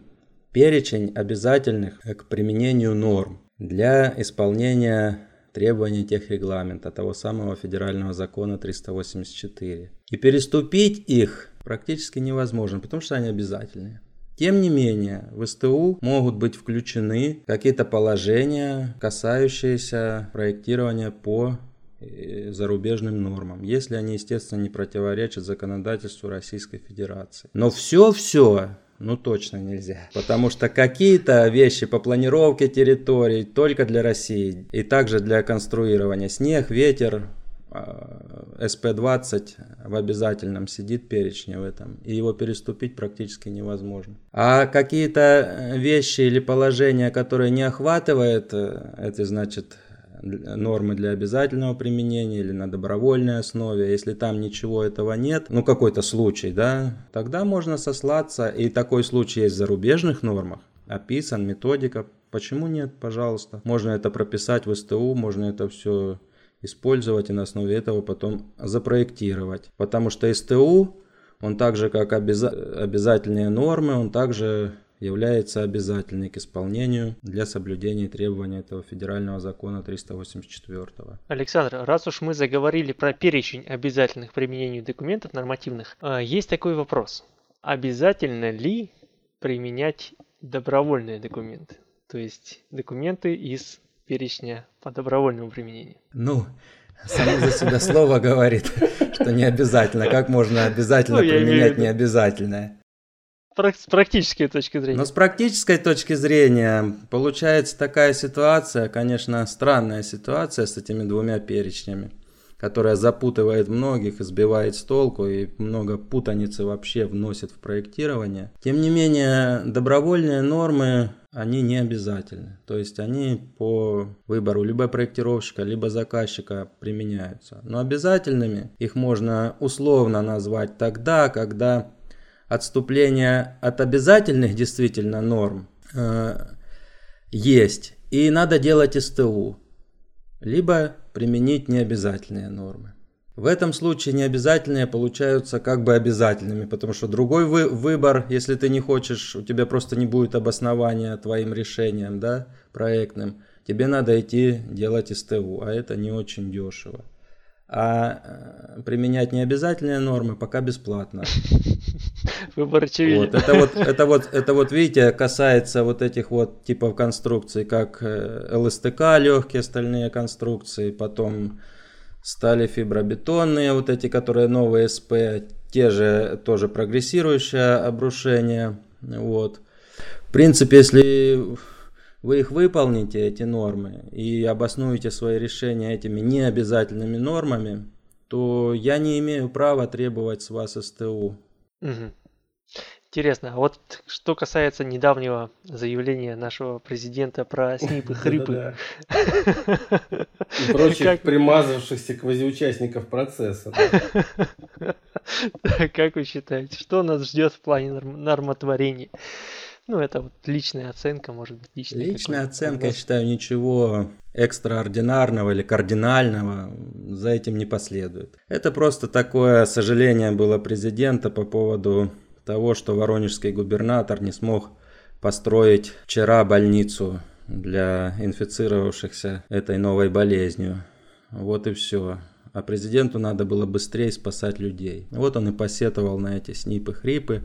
перечень обязательных к применению норм для исполнения требований техрегламента, того самого федерального закона 384. И переступить их практически невозможно, потому что они обязательные. Тем не менее, в СТУ могут быть включены какие-то положения, касающиеся проектирования по Э, зарубежным нормам, если они, естественно, не противоречат законодательству Российской Федерации. Но все-все ну точно нельзя. Потому что какие-то вещи по планировке территорий только для России. И также для конструирования. Снег, ветер, а, СП-20 в обязательном сидит перечне в этом. И его переступить практически невозможно. А какие-то вещи или положения, которые не охватывает, э, это значит нормы для обязательного применения или на добровольной основе. Если там ничего этого нет, ну какой-то случай, да, тогда можно сослаться, и такой случай есть в зарубежных нормах, описан, методика. Почему нет, пожалуйста. Можно это прописать в СТУ, можно это все использовать и на основе этого потом запроектировать. Потому что СТУ, он так же как обяза- обязательные нормы, он также является обязательной к исполнению для соблюдения требований этого федерального закона 384. Александр, раз уж мы заговорили про перечень обязательных применений документов нормативных, а, есть такой вопрос. Обязательно ли применять добровольные документы? То есть документы из перечня по добровольному применению? Ну, Само за себя слово говорит, что не обязательно. Как можно обязательно ну, применять необязательное? с практической точки зрения. Но с практической точки зрения получается такая ситуация, конечно, странная ситуация с этими двумя перечнями, которая запутывает многих, избивает с толку и много путаницы вообще вносит в проектирование. Тем не менее, добровольные нормы, они не обязательны. То есть они по выбору либо проектировщика, либо заказчика применяются. Но обязательными их можно условно назвать тогда, когда отступление от обязательных действительно норм э, есть, и надо делать СТУ, либо применить необязательные нормы. В этом случае необязательные получаются как бы обязательными, потому что другой вы, выбор, если ты не хочешь, у тебя просто не будет обоснования твоим решением, да, проектным, тебе надо идти делать СТУ, а это не очень дешево. А э, применять необязательные нормы пока бесплатно. *laughs* Выбор очевиден. Вот, это вот, это вот, это вот, видите, касается вот этих вот типов конструкций, как э, ЛСТК, легкие стальные конструкции, потом стали фибробетонные, вот эти, которые новые СП, те же тоже прогрессирующее обрушение. Вот. В принципе, если вы их выполните, эти нормы, и обоснуете свои решения этими необязательными нормами, то я не имею права требовать с вас СТУ. Угу. Интересно, а вот что касается недавнего заявления нашего президента про снипы *laughs* хрипы. *laughs* И прочих примазавшихся квазиучастников процесса. *laughs* Как вы считаете, что нас ждет в плане нормотворения? Ну, это вот личная оценка, может быть, личная. Личная оценка, я считаю, ничего экстраординарного или кардинального за этим не последует. Это просто такое сожаление было президента по поводу того, что воронежский губернатор не смог построить вчера больницу для инфицировавшихся этой новой болезнью. Вот и все. А президенту надо было быстрее спасать людей. Вот он и посетовал на эти снипы-хрипы.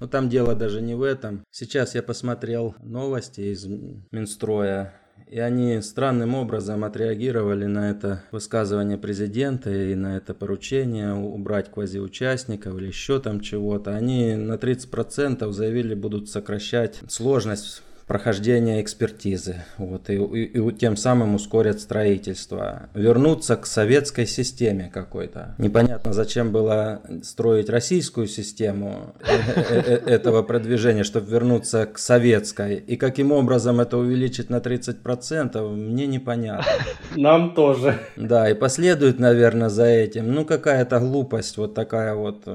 Но там дело даже не в этом. Сейчас я посмотрел новости из Минстроя и они странным образом отреагировали на это высказывание президента и на это поручение убрать квазиучастников или еще там чего-то. Они на 30% заявили, будут сокращать сложность прохождения экспертизы. Вот, и, и, и тем самым ускорят строительство. Вернуться к советской системе какой-то. Непонятно, зачем было строить российскую систему э, э, э, этого продвижения, чтобы вернуться к советской. И каким образом это увеличить на 30%, мне непонятно. Нам тоже. Да, и последует, наверное, за этим. Ну, какая-то глупость вот такая вот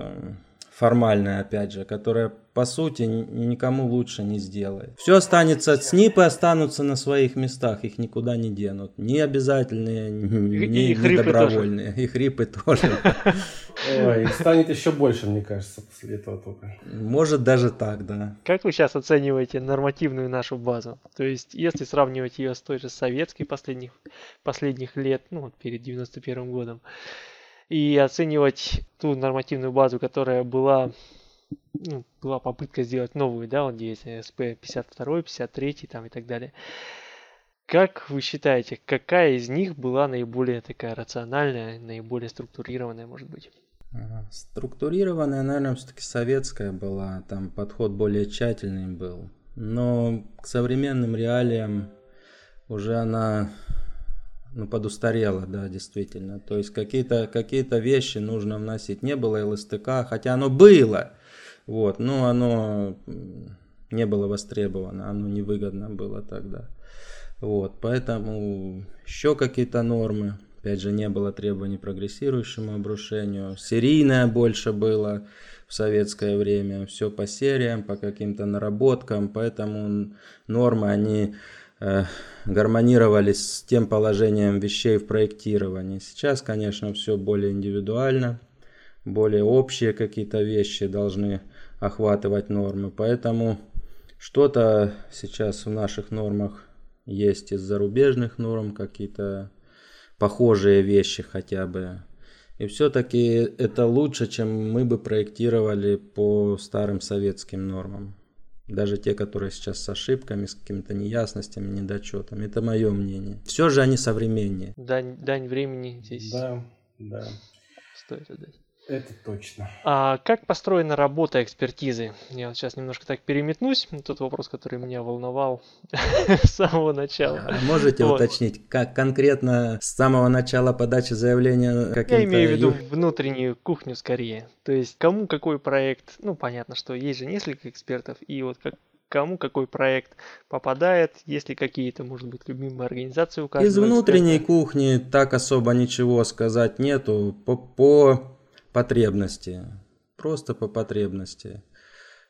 формальная, опять же, которая по сути никому лучше не сделает. Все останется, снипы останутся на своих местах, их никуда не денут. Ни обязательные, ни, и, ни добровольные. *laughs* Тоже. И хрипы тоже. Ой, их станет еще больше, мне кажется, после этого только. Может даже так, да. Как вы сейчас оцениваете нормативную нашу базу? То есть, если сравнивать ее с той же советской последних, последних лет, ну вот перед 91 годом, и оценивать ту нормативную базу, которая была, ну, была попытка сделать новую, да, вот здесь SP 52, 53 там и так далее. Как вы считаете, какая из них была наиболее такая рациональная, наиболее структурированная, может быть? Структурированная, наверное, все-таки советская была, там подход более тщательный был. Но к современным реалиям уже она ну, подустарело, да, действительно. То есть какие-то какие вещи нужно вносить. Не было ЛСТК, хотя оно было, вот, но оно не было востребовано, оно невыгодно было тогда. Вот, поэтому еще какие-то нормы. Опять же, не было требований прогрессирующему обрушению. Серийное больше было в советское время. Все по сериям, по каким-то наработкам. Поэтому нормы, они гармонировали с тем положением вещей в проектировании. Сейчас, конечно, все более индивидуально, более общие какие-то вещи должны охватывать нормы. Поэтому что-то сейчас в наших нормах есть из зарубежных норм, какие-то похожие вещи хотя бы. И все-таки это лучше, чем мы бы проектировали по старым советским нормам. Даже те, которые сейчас с ошибками, с какими-то неясностями, недочетами. Это мое мнение. Все же они современнее. Дань, дань времени здесь. Да, да. Стоит отдать. Это точно. А как построена работа экспертизы? Я вот сейчас немножко так переметнусь. Тот вопрос, который меня волновал *laughs* с самого начала. А можете вот. уточнить, как конкретно с самого начала подачи заявления. Я имею в виду внутреннюю кухню скорее. То есть кому какой проект... Ну, понятно, что есть же несколько экспертов, и вот как кому какой проект попадает, есть ли какие-то, может быть, любимые организации у каждого Из внутренней эксперта? кухни так особо ничего сказать нету. По, по потребности. Просто по потребности.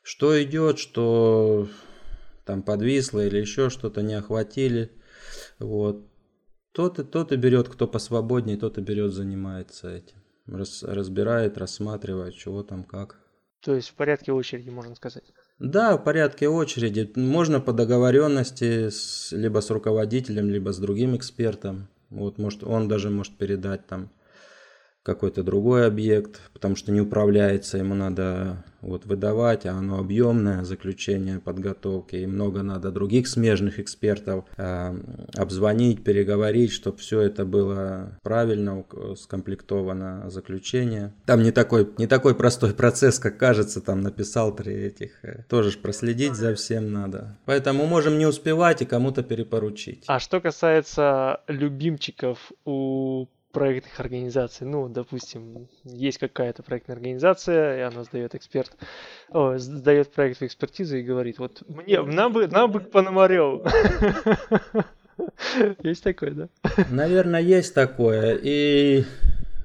Что идет, что там подвисло или еще что-то не охватили. Вот. Тот и, тот и берет, кто посвободнее, тот и берет, занимается этим. Раз, разбирает, рассматривает, чего там как. То есть в порядке очереди, можно сказать? Да, в порядке очереди. Можно по договоренности с, либо с руководителем, либо с другим экспертом. Вот, может, он даже может передать там какой-то другой объект, потому что не управляется, ему надо вот выдавать, а оно объемное, заключение подготовки, и много надо других смежных экспертов э, обзвонить, переговорить, чтобы все это было правильно скомплектовано заключение. Там не такой, не такой простой *laughs* процесс, как кажется, там написал три этих, э, тоже ж проследить за всем надо. Поэтому можем не успевать и кому-то перепоручить. А что касается любимчиков у проектных организаций. Ну, допустим, есть какая-то проектная организация, и она сдает эксперт, о, сдает проект в экспертизу и говорит, вот мне, нам бы, нам бы к Пономареву. *laughs* Есть такое, да? Наверное, есть такое. И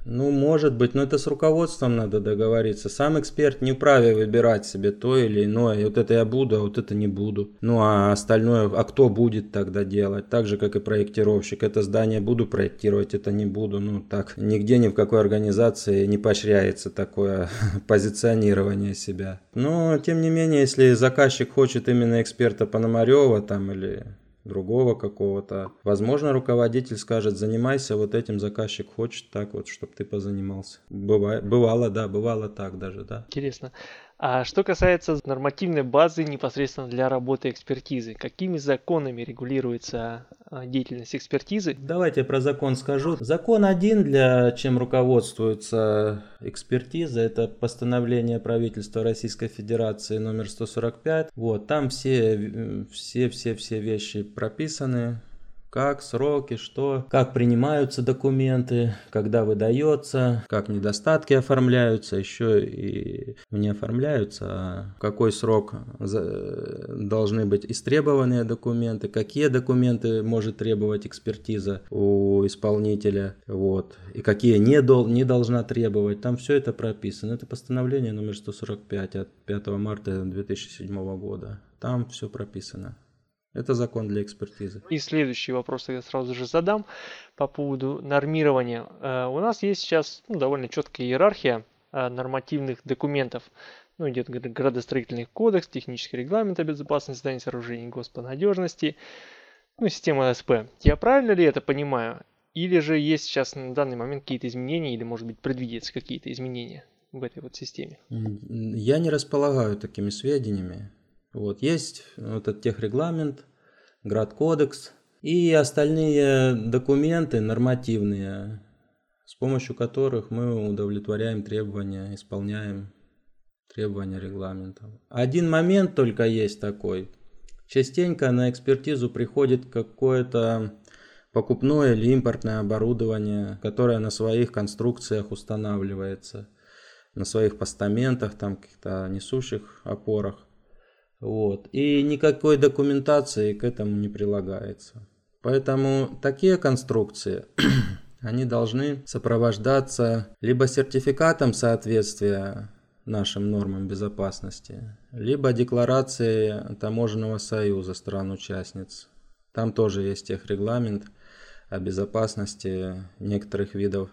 ну, может быть, но это с руководством надо договориться. Сам эксперт не вправе выбирать себе то или иное. Вот это я буду, а вот это не буду. Ну, а остальное, а кто будет тогда делать? Так же, как и проектировщик. Это здание буду проектировать, это не буду. Ну, так, нигде ни в какой организации не поощряется такое *laughs* позиционирование себя. Но, тем не менее, если заказчик хочет именно эксперта Пономарева там или другого какого-то. Возможно, руководитель скажет, занимайся вот этим, заказчик хочет так вот, чтобы ты позанимался. Бывает, бывало, да, бывало так даже, да. Интересно. А что касается нормативной базы непосредственно для работы экспертизы, какими законами регулируется а, деятельность экспертизы? Давайте про закон скажу. Закон один, для чем руководствуется экспертиза, это постановление правительства Российской Федерации номер 145. Вот, там все, все, все, все вещи прописаны, как сроки, что, как принимаются документы, когда выдается, как недостатки оформляются, еще и не оформляются, а какой срок должны быть истребованные документы, какие документы может требовать экспертиза у исполнителя, вот, и какие не, дол, не должна требовать. Там все это прописано. Это постановление номер 145 от 5 марта 2007 года. Там все прописано. Это закон для экспертизы. И следующий вопрос я сразу же задам по поводу нормирования. Э, у нас есть сейчас ну, довольно четкая иерархия э, нормативных документов. Ну, идет градостроительный кодекс, технический регламент о безопасности зданий, сооружений, господнадежности, ну, система СП. Я правильно ли это понимаю? Или же есть сейчас на данный момент какие-то изменения, или, может быть, предвидятся какие-то изменения в этой вот системе? Я не располагаю такими сведениями. Вот, есть вот этот техрегламент, градкодекс и остальные документы нормативные, с помощью которых мы удовлетворяем требования, исполняем требования регламента. Один момент только есть такой. Частенько на экспертизу приходит какое-то покупное или импортное оборудование, которое на своих конструкциях устанавливается, на своих постаментах, там каких-то несущих опорах. Вот. И никакой документации к этому не прилагается. Поэтому такие конструкции, *clears throat* они должны сопровождаться либо сертификатом соответствия нашим нормам безопасности, либо декларацией таможенного союза стран-участниц. Там тоже есть техрегламент о безопасности некоторых видов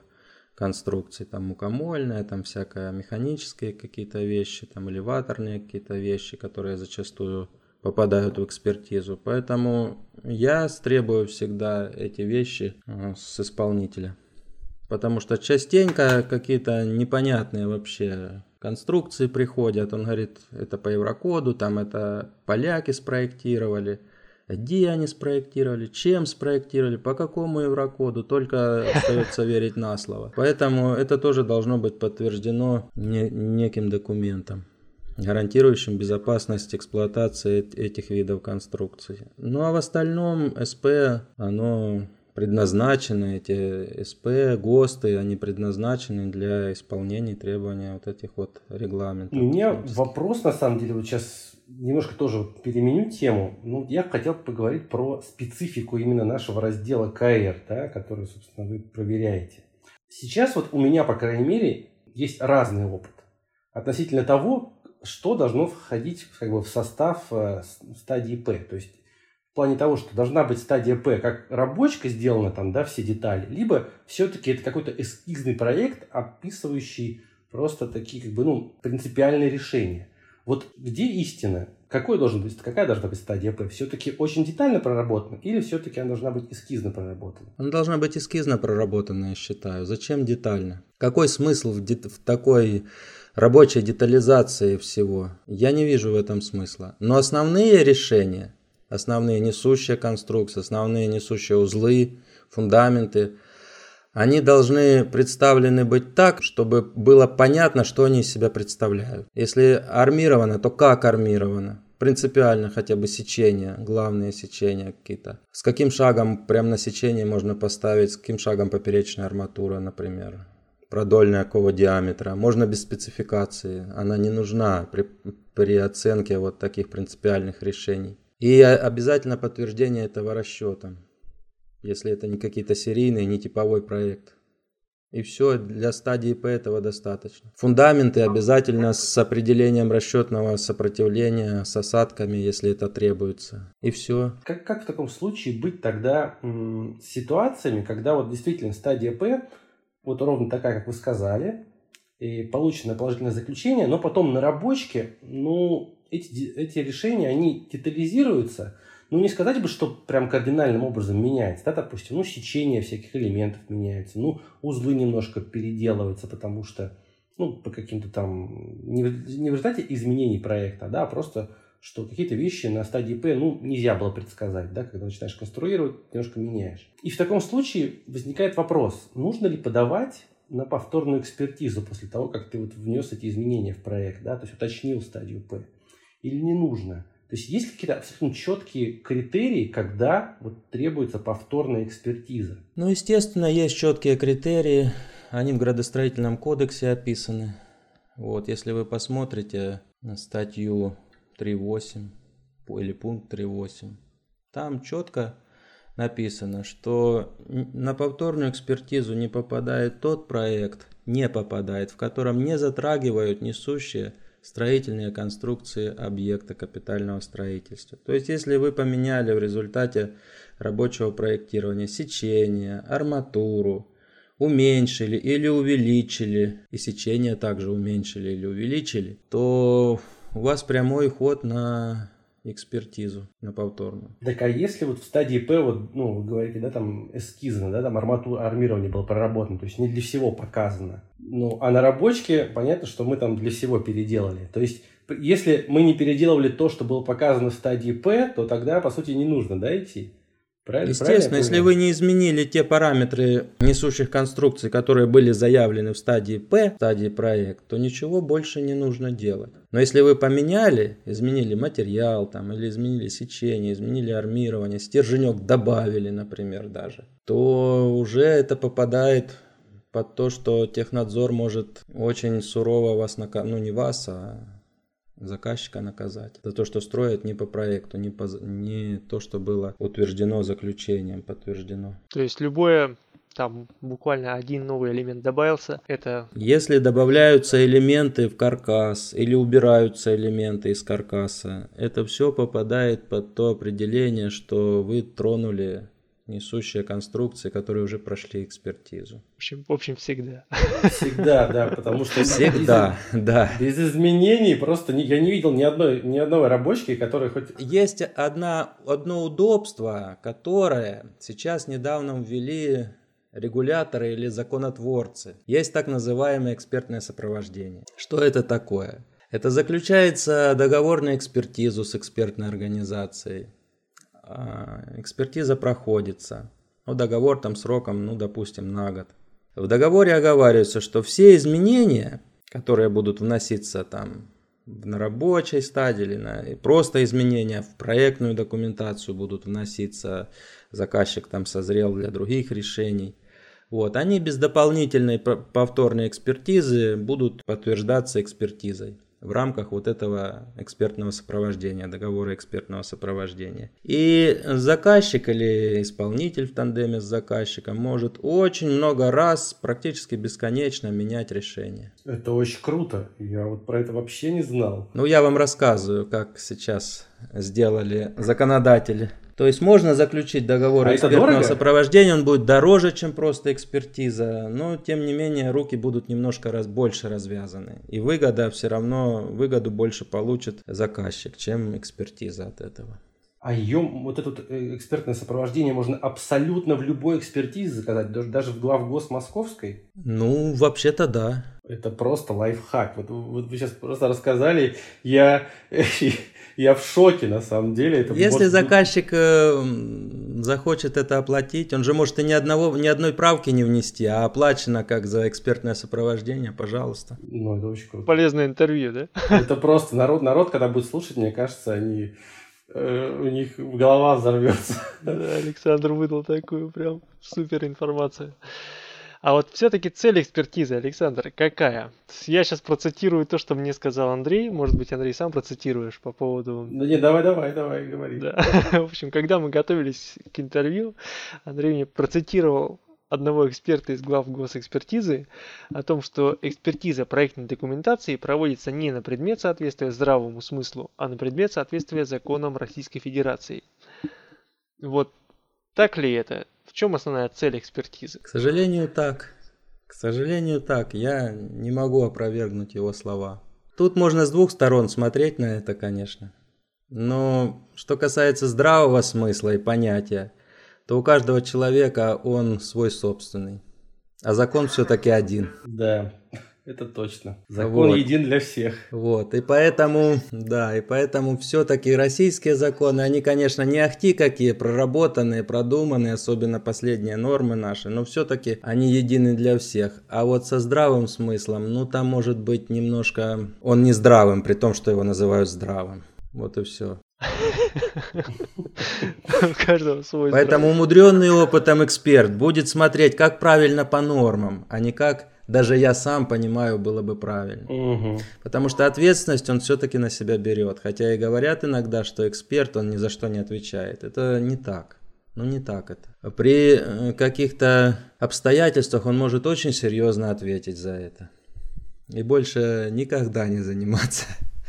конструкций, там мукомольная, там всякое механические какие-то вещи, там элеваторные какие-то вещи, которые зачастую попадают в экспертизу. Поэтому я требую всегда эти вещи э, с исполнителя. Потому что частенько какие-то непонятные вообще конструкции приходят. Он говорит, это по еврокоду, там это поляки спроектировали – где они спроектировали, чем спроектировали, по какому еврокоду, только остается верить на слово. Поэтому это тоже должно быть подтверждено не, неким документом гарантирующим безопасность эксплуатации этих видов конструкций. Ну а в остальном СП, оно предназначены, эти СП, ГОСТы, они предназначены для исполнения требований вот этих вот регламентов. У меня вопрос, на самом деле, вот сейчас немножко тоже переменю тему. Ну, я хотел поговорить про специфику именно нашего раздела КР, да, который, собственно, вы проверяете. Сейчас вот у меня, по крайней мере, есть разный опыт относительно того, что должно входить как бы, в состав э, стадии П. То есть в плане того, что должна быть стадия П как рабочка сделана там, да, все детали, либо все-таки это какой-то эскизный проект, описывающий просто такие как бы, ну, принципиальные решения. Вот где истина? Какой должен быть, какая должна быть стадия П? Все-таки очень детально проработана или все-таки она должна быть эскизно проработана? Она должна быть эскизно проработана, я считаю. Зачем детально? Какой смысл в, дет- в такой рабочей детализации всего? Я не вижу в этом смысла. Но основные решения основные несущие конструкции, основные несущие узлы, фундаменты, они должны представлены быть так, чтобы было понятно, что они из себя представляют. Если армировано, то как армировано. принципиально хотя бы сечения, главные сечения какие-то. С каким шагом прямо на сечение можно поставить, с каким шагом поперечная арматура, например. Продольная какого диаметра. Можно без спецификации. Она не нужна при, при оценке вот таких принципиальных решений. И обязательно подтверждение этого расчета, если это не какие-то серийные, не типовой проект. И все, для стадии П этого достаточно. Фундаменты обязательно с определением расчетного сопротивления, с осадками, если это требуется. И все. Как, как в таком случае быть тогда м, ситуациями, когда вот действительно стадия П, вот ровно такая, как вы сказали, и получено положительное заключение, но потом на рабочке, ну, эти, эти решения, они детализируются, ну, не сказать бы, что прям кардинальным образом меняется, да, допустим, ну, сечение всяких элементов меняется, ну, узлы немножко переделываются, потому что, ну, по каким-то там, не в, не в результате изменений проекта, да, а просто, что какие-то вещи на стадии П, ну, нельзя было предсказать, да, когда начинаешь конструировать, немножко меняешь. И в таком случае возникает вопрос, нужно ли подавать на повторную экспертизу после того, как ты вот внес эти изменения в проект, да, то есть уточнил стадию П, или не нужно? То есть есть какие-то абсолютно четкие критерии, когда вот требуется повторная экспертиза? Ну, естественно, есть четкие критерии. Они в градостроительном кодексе описаны. Вот, если вы посмотрите на статью 3.8 или пункт 3.8, там четко написано, что на повторную экспертизу не попадает тот проект, не попадает, в котором не затрагивают несущие строительные конструкции объекта капитального строительства. То есть, если вы поменяли в результате рабочего проектирования сечение, арматуру, уменьшили или увеличили, и сечение также уменьшили или увеличили, то у вас прямой ход на экспертизу на повторную. Так а если вот в стадии П, вот, ну, вы говорите, да, там эскизно, да, там арматура, армирование было проработано, то есть не для всего показано. Ну, а на рабочке понятно, что мы там для всего переделали. То есть если мы не переделывали то, что было показано в стадии П, то тогда, по сути, не нужно, да, идти? Правильно? Естественно, Правильно если вы не изменили те параметры несущих конструкций, которые были заявлены в стадии П, стадии проект, то ничего больше не нужно делать. Но если вы поменяли, изменили материал там, или изменили сечение, изменили армирование, стерженек добавили, например, даже, то уже это попадает под то, что технадзор может очень сурово вас наказать, ну не вас, а заказчика наказать за то, что строят не по проекту, не, по, не то, что было утверждено заключением, подтверждено. То есть любое там буквально один новый элемент добавился, это... Если добавляются элементы в каркас или убираются элементы из каркаса, это все попадает под то определение, что вы тронули несущие конструкции, которые уже прошли экспертизу. В общем, в общем всегда. Всегда, да, потому что... Всегда, без, да. Без изменений просто не, я не видел ни одной, ни одной рабочки, которая хоть... Есть одна, одно удобство, которое сейчас недавно ввели регуляторы или законотворцы. Есть так называемое экспертное сопровождение. Что это такое? Это заключается договор на экспертизу с экспертной организацией. А, экспертиза проходится. Ну, договор там сроком, ну, допустим, на год. В договоре оговаривается, что все изменения, которые будут вноситься там на рабочей стадии или на просто изменения в проектную документацию будут вноситься, заказчик там созрел для других решений. Вот, они без дополнительной повторной экспертизы будут подтверждаться экспертизой в рамках вот этого экспертного сопровождения, договора экспертного сопровождения. И заказчик или исполнитель в тандеме с заказчиком может очень много раз, практически бесконечно менять решение. Это очень круто. Я вот про это вообще не знал. Ну, я вам рассказываю, как сейчас сделали законодатели. То есть можно заключить договор а экспертного сопровождения, он будет дороже, чем просто экспертиза, но тем не менее руки будут немножко раз, больше развязаны. И выгода все равно, выгоду больше получит заказчик, чем экспертиза от этого. А ее, вот это вот э, экспертное сопровождение можно абсолютно в любой экспертизе заказать, даже в главгос московской? Ну, вообще-то да. Это просто лайфхак. Вот, вот вы сейчас просто рассказали, я, *laughs* я в шоке на самом деле. Это Если вот... заказчик э, захочет это оплатить, он же может и ни, одного, ни одной правки не внести, а оплачено как за экспертное сопровождение, пожалуйста. Ну, это очень круто. Полезное интервью, да? Это просто народ, народ, когда будет слушать, мне кажется, они э, у них голова взорвется. Да, Александр выдал такую прям супер информацию. А вот все-таки цель экспертизы, Александр, какая? Я сейчас процитирую то, что мне сказал Андрей. Может быть, Андрей, сам процитируешь по поводу... Да не, давай, давай, давай, говори. Да. *laughs* В общем, когда мы готовились к интервью, Андрей мне процитировал одного эксперта из глав госэкспертизы о том, что экспертиза проектной документации проводится не на предмет соответствия здравому смыслу, а на предмет соответствия законам Российской Федерации. Вот так ли это? Чем основная цель экспертизы? К сожалению, так. К сожалению, так. Я не могу опровергнуть его слова. Тут можно с двух сторон смотреть на это, конечно. Но что касается здравого смысла и понятия, то у каждого человека он свой собственный. А закон все-таки один. Да. Это точно. Закон вот. един для всех. Вот, и поэтому, да, и поэтому все-таки российские законы, они, конечно, не ахти какие, проработанные, продуманные, особенно последние нормы наши, но все-таки они едины для всех. А вот со здравым смыслом, ну, там может быть немножко... Он не здравым, при том, что его называют здравым. Вот и все. Поэтому умудренный опытом эксперт будет смотреть, как правильно по нормам, а не как даже я сам понимаю, было бы правильно. Угу. Потому что ответственность он все-таки на себя берет. Хотя и говорят иногда, что эксперт, он ни за что не отвечает. Это не так. Ну, не так это. При э, каких-то обстоятельствах он может очень серьезно ответить за это. И больше никогда не заниматься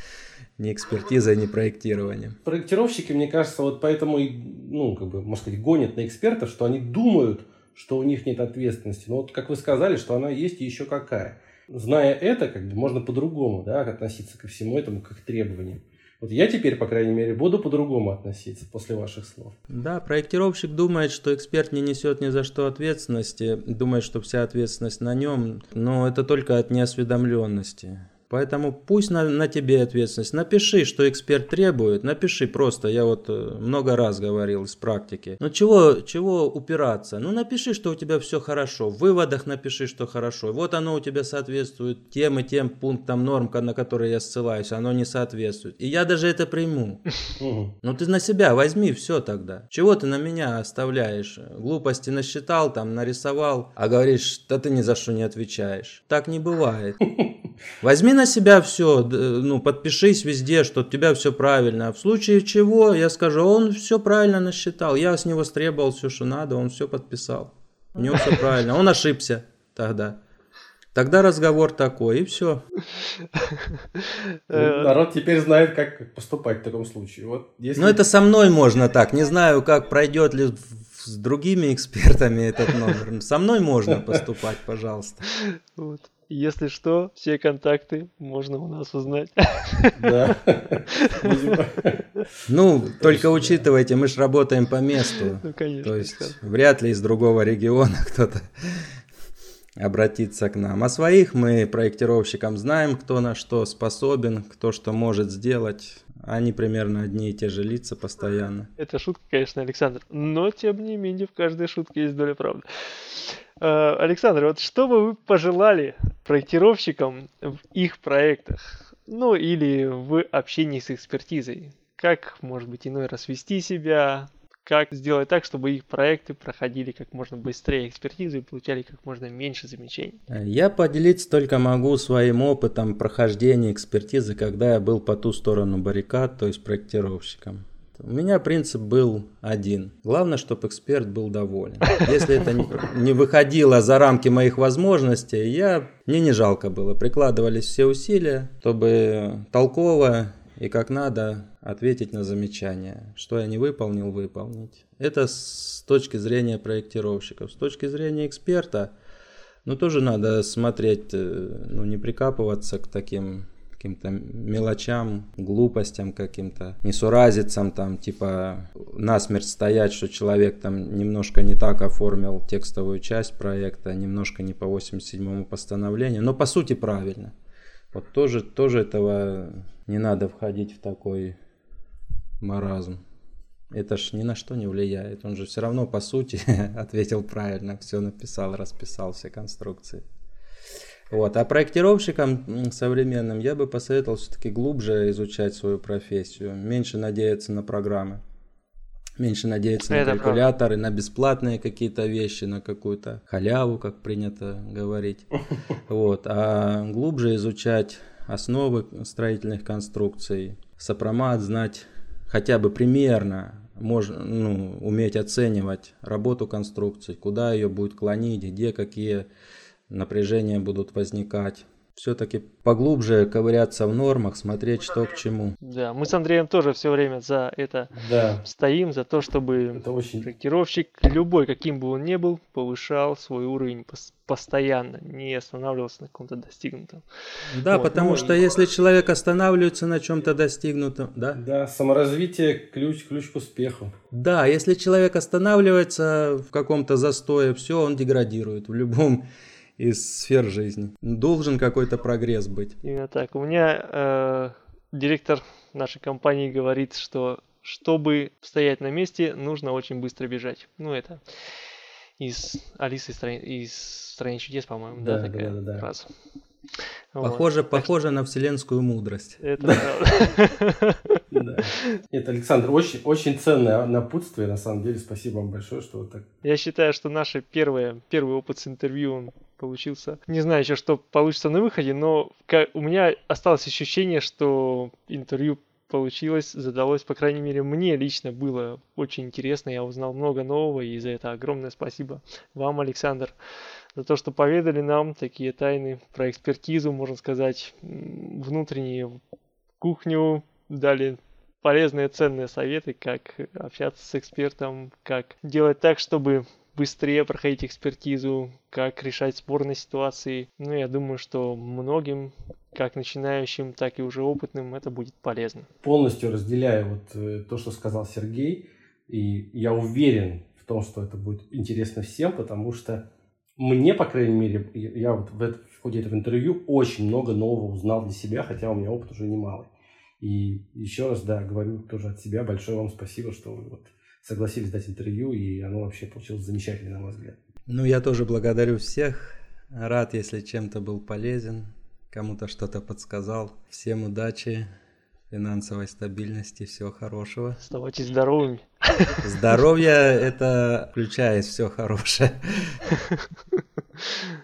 *laughs* ни экспертизой, ни проектированием. Проектировщики, мне кажется, вот поэтому, ну, как бы, можно сказать, гонят на экспертов, что они думают, что у них нет ответственности. Но вот как вы сказали, что она есть и еще какая. Зная это, как бы можно по-другому да, относиться ко всему этому, как к требованиям. Вот я теперь, по крайней мере, буду по-другому относиться после ваших слов. Да, проектировщик думает, что эксперт не несет ни за что ответственности, думает, что вся ответственность на нем, но это только от неосведомленности. Поэтому пусть на, на тебе ответственность. Напиши, что эксперт требует. Напиши просто. Я вот э, много раз говорил из практики. Ну чего, чего упираться? Ну напиши, что у тебя все хорошо. В выводах напиши, что хорошо. Вот оно у тебя соответствует тем и тем пунктам норм, на которые я ссылаюсь. Оно не соответствует. И я даже это приму. Ну ты на себя возьми все тогда. Чего ты на меня оставляешь? Глупости насчитал, там нарисовал, а говоришь, да ты ни за что не отвечаешь. Так не бывает. *laughs* Возьми на себя все, ну, подпишись везде, что у тебя все правильно. В случае чего, я скажу, он все правильно насчитал. Я с него стребовал все, что надо, он все подписал. У него все правильно. Он ошибся тогда. Тогда разговор такой, и все. Ну, народ теперь знает, как поступать в таком случае. Вот если... Ну, это со мной можно так. Не знаю, как пройдет ли с другими экспертами этот номер. Со мной можно поступать, пожалуйста. Вот. Если что, все контакты можно у нас узнать. Да. Ну, только учитывайте, мы же работаем по месту. Ну, конечно. То есть вряд ли из другого региона *laughs* кто-то обратиться к нам. А своих мы проектировщикам знаем, кто на что способен, кто что может сделать. Они примерно одни и те же лица постоянно. Это шутка, конечно, Александр. Но, тем не менее, в каждой шутке есть доля правды. Э, Александр, вот что бы вы пожелали проектировщикам в их проектах? Ну, или в общении с экспертизой? Как, может быть, иной раз вести себя? Как сделать так, чтобы их проекты проходили как можно быстрее экспертизу и получали как можно меньше замечаний? Я поделиться только могу своим опытом прохождения экспертизы, когда я был по ту сторону баррикад, то есть проектировщиком. У меня принцип был один. Главное, чтобы эксперт был доволен. Если это не выходило за рамки моих возможностей, я, мне не жалко было. Прикладывались все усилия, чтобы толково и как надо ответить на замечания. Что я не выполнил, выполнить. Это с точки зрения проектировщиков. С точки зрения эксперта, ну тоже надо смотреть, э, ну не прикапываться к таким каким-то мелочам, глупостям каким-то, несуразицам, там, типа, насмерть стоять, что человек там немножко не так оформил текстовую часть проекта, немножко не по 87-му постановлению, но по сути правильно. Вот тоже, тоже этого не надо входить в такой маразм. Это ж ни на что не влияет. Он же все равно, по сути, *laughs* ответил правильно, все написал, расписал все конструкции. Вот. А проектировщикам современным я бы посоветовал все-таки глубже изучать свою профессию, меньше надеяться на программы, меньше надеяться Это на калькуляторы, правда. на бесплатные какие-то вещи, на какую-то халяву, как принято говорить. *laughs* Вот. А глубже изучать основы строительных конструкций, сопромат, знать хотя бы примерно, можно, ну, уметь оценивать работу конструкции, куда ее будет клонить, где какие напряжения будут возникать. Все-таки поглубже ковыряться в нормах, смотреть, что к чему. Да, мы с Андреем тоже все время за это да. стоим, за то, чтобы это очень... проектировщик, любой, каким бы он ни был, повышал свой уровень постоянно, не останавливался на каком-то достигнутом. Да, вот, потому ну, что и... если человек останавливается на чем-то достигнутом, да? Да, саморазвитие ключ, ключ к успеху. Да, если человек останавливается в каком-то застое, все, он деградирует в любом из сфер жизни. Должен какой-то прогресс быть. Именно так. У меня э, директор нашей компании говорит, что чтобы стоять на месте, нужно очень быстро бежать. Ну, это из Алисы из Страны чудес, по-моему, да, да, такая да, да, да. фраза. Похоже, вот. похоже на вселенскую мудрость. Это правда. *laughs* Нет, Александр, очень, очень ценное напутствие, на самом деле. Спасибо вам большое, что вы так... Я считаю, что наш первый, первый опыт с интервью, получился. Не знаю еще, что получится на выходе, но у меня осталось ощущение, что интервью получилось, задалось, по крайней мере, мне лично было очень интересно, я узнал много нового, и за это огромное спасибо вам, Александр, за то, что поведали нам такие тайны про экспертизу, можно сказать, внутреннюю кухню, дали полезные, ценные советы, как общаться с экспертом, как делать так, чтобы быстрее проходить экспертизу, как решать спорные ситуации. Ну, я думаю, что многим, как начинающим, так и уже опытным, это будет полезно. Полностью разделяю вот э, то, что сказал Сергей, и я уверен в том, что это будет интересно всем, потому что мне, по крайней мере, я вот в, это, в ходе этого интервью очень много нового узнал для себя, хотя у меня опыт уже немалый. И еще раз, да, говорю тоже от себя большое вам спасибо, что вы вот согласились дать интервью, и оно вообще получилось замечательно, на мой взгляд. Ну, я тоже благодарю всех. Рад, если чем-то был полезен, кому-то что-то подсказал. Всем удачи, финансовой стабильности, всего хорошего. Оставайтесь здоровыми. Здоровье это включает все хорошее. *laughs*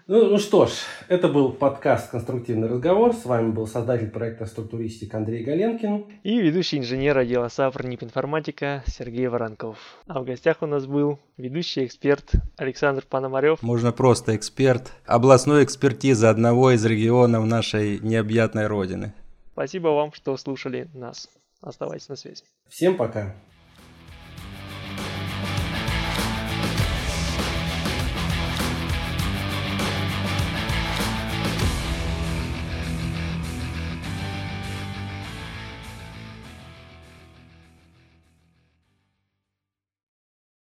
Ну, ну что ж, это был подкаст «Конструктивный разговор». С вами был создатель проекта «Структуристик» Андрей Галенкин. И ведущий инженер отдела САПР НИП Информатика Сергей Воронков. А в гостях у нас был ведущий эксперт Александр Пономарев. Можно просто эксперт областной экспертизы одного из регионов нашей необъятной родины. Спасибо вам, что слушали нас. Оставайтесь на связи. Всем пока.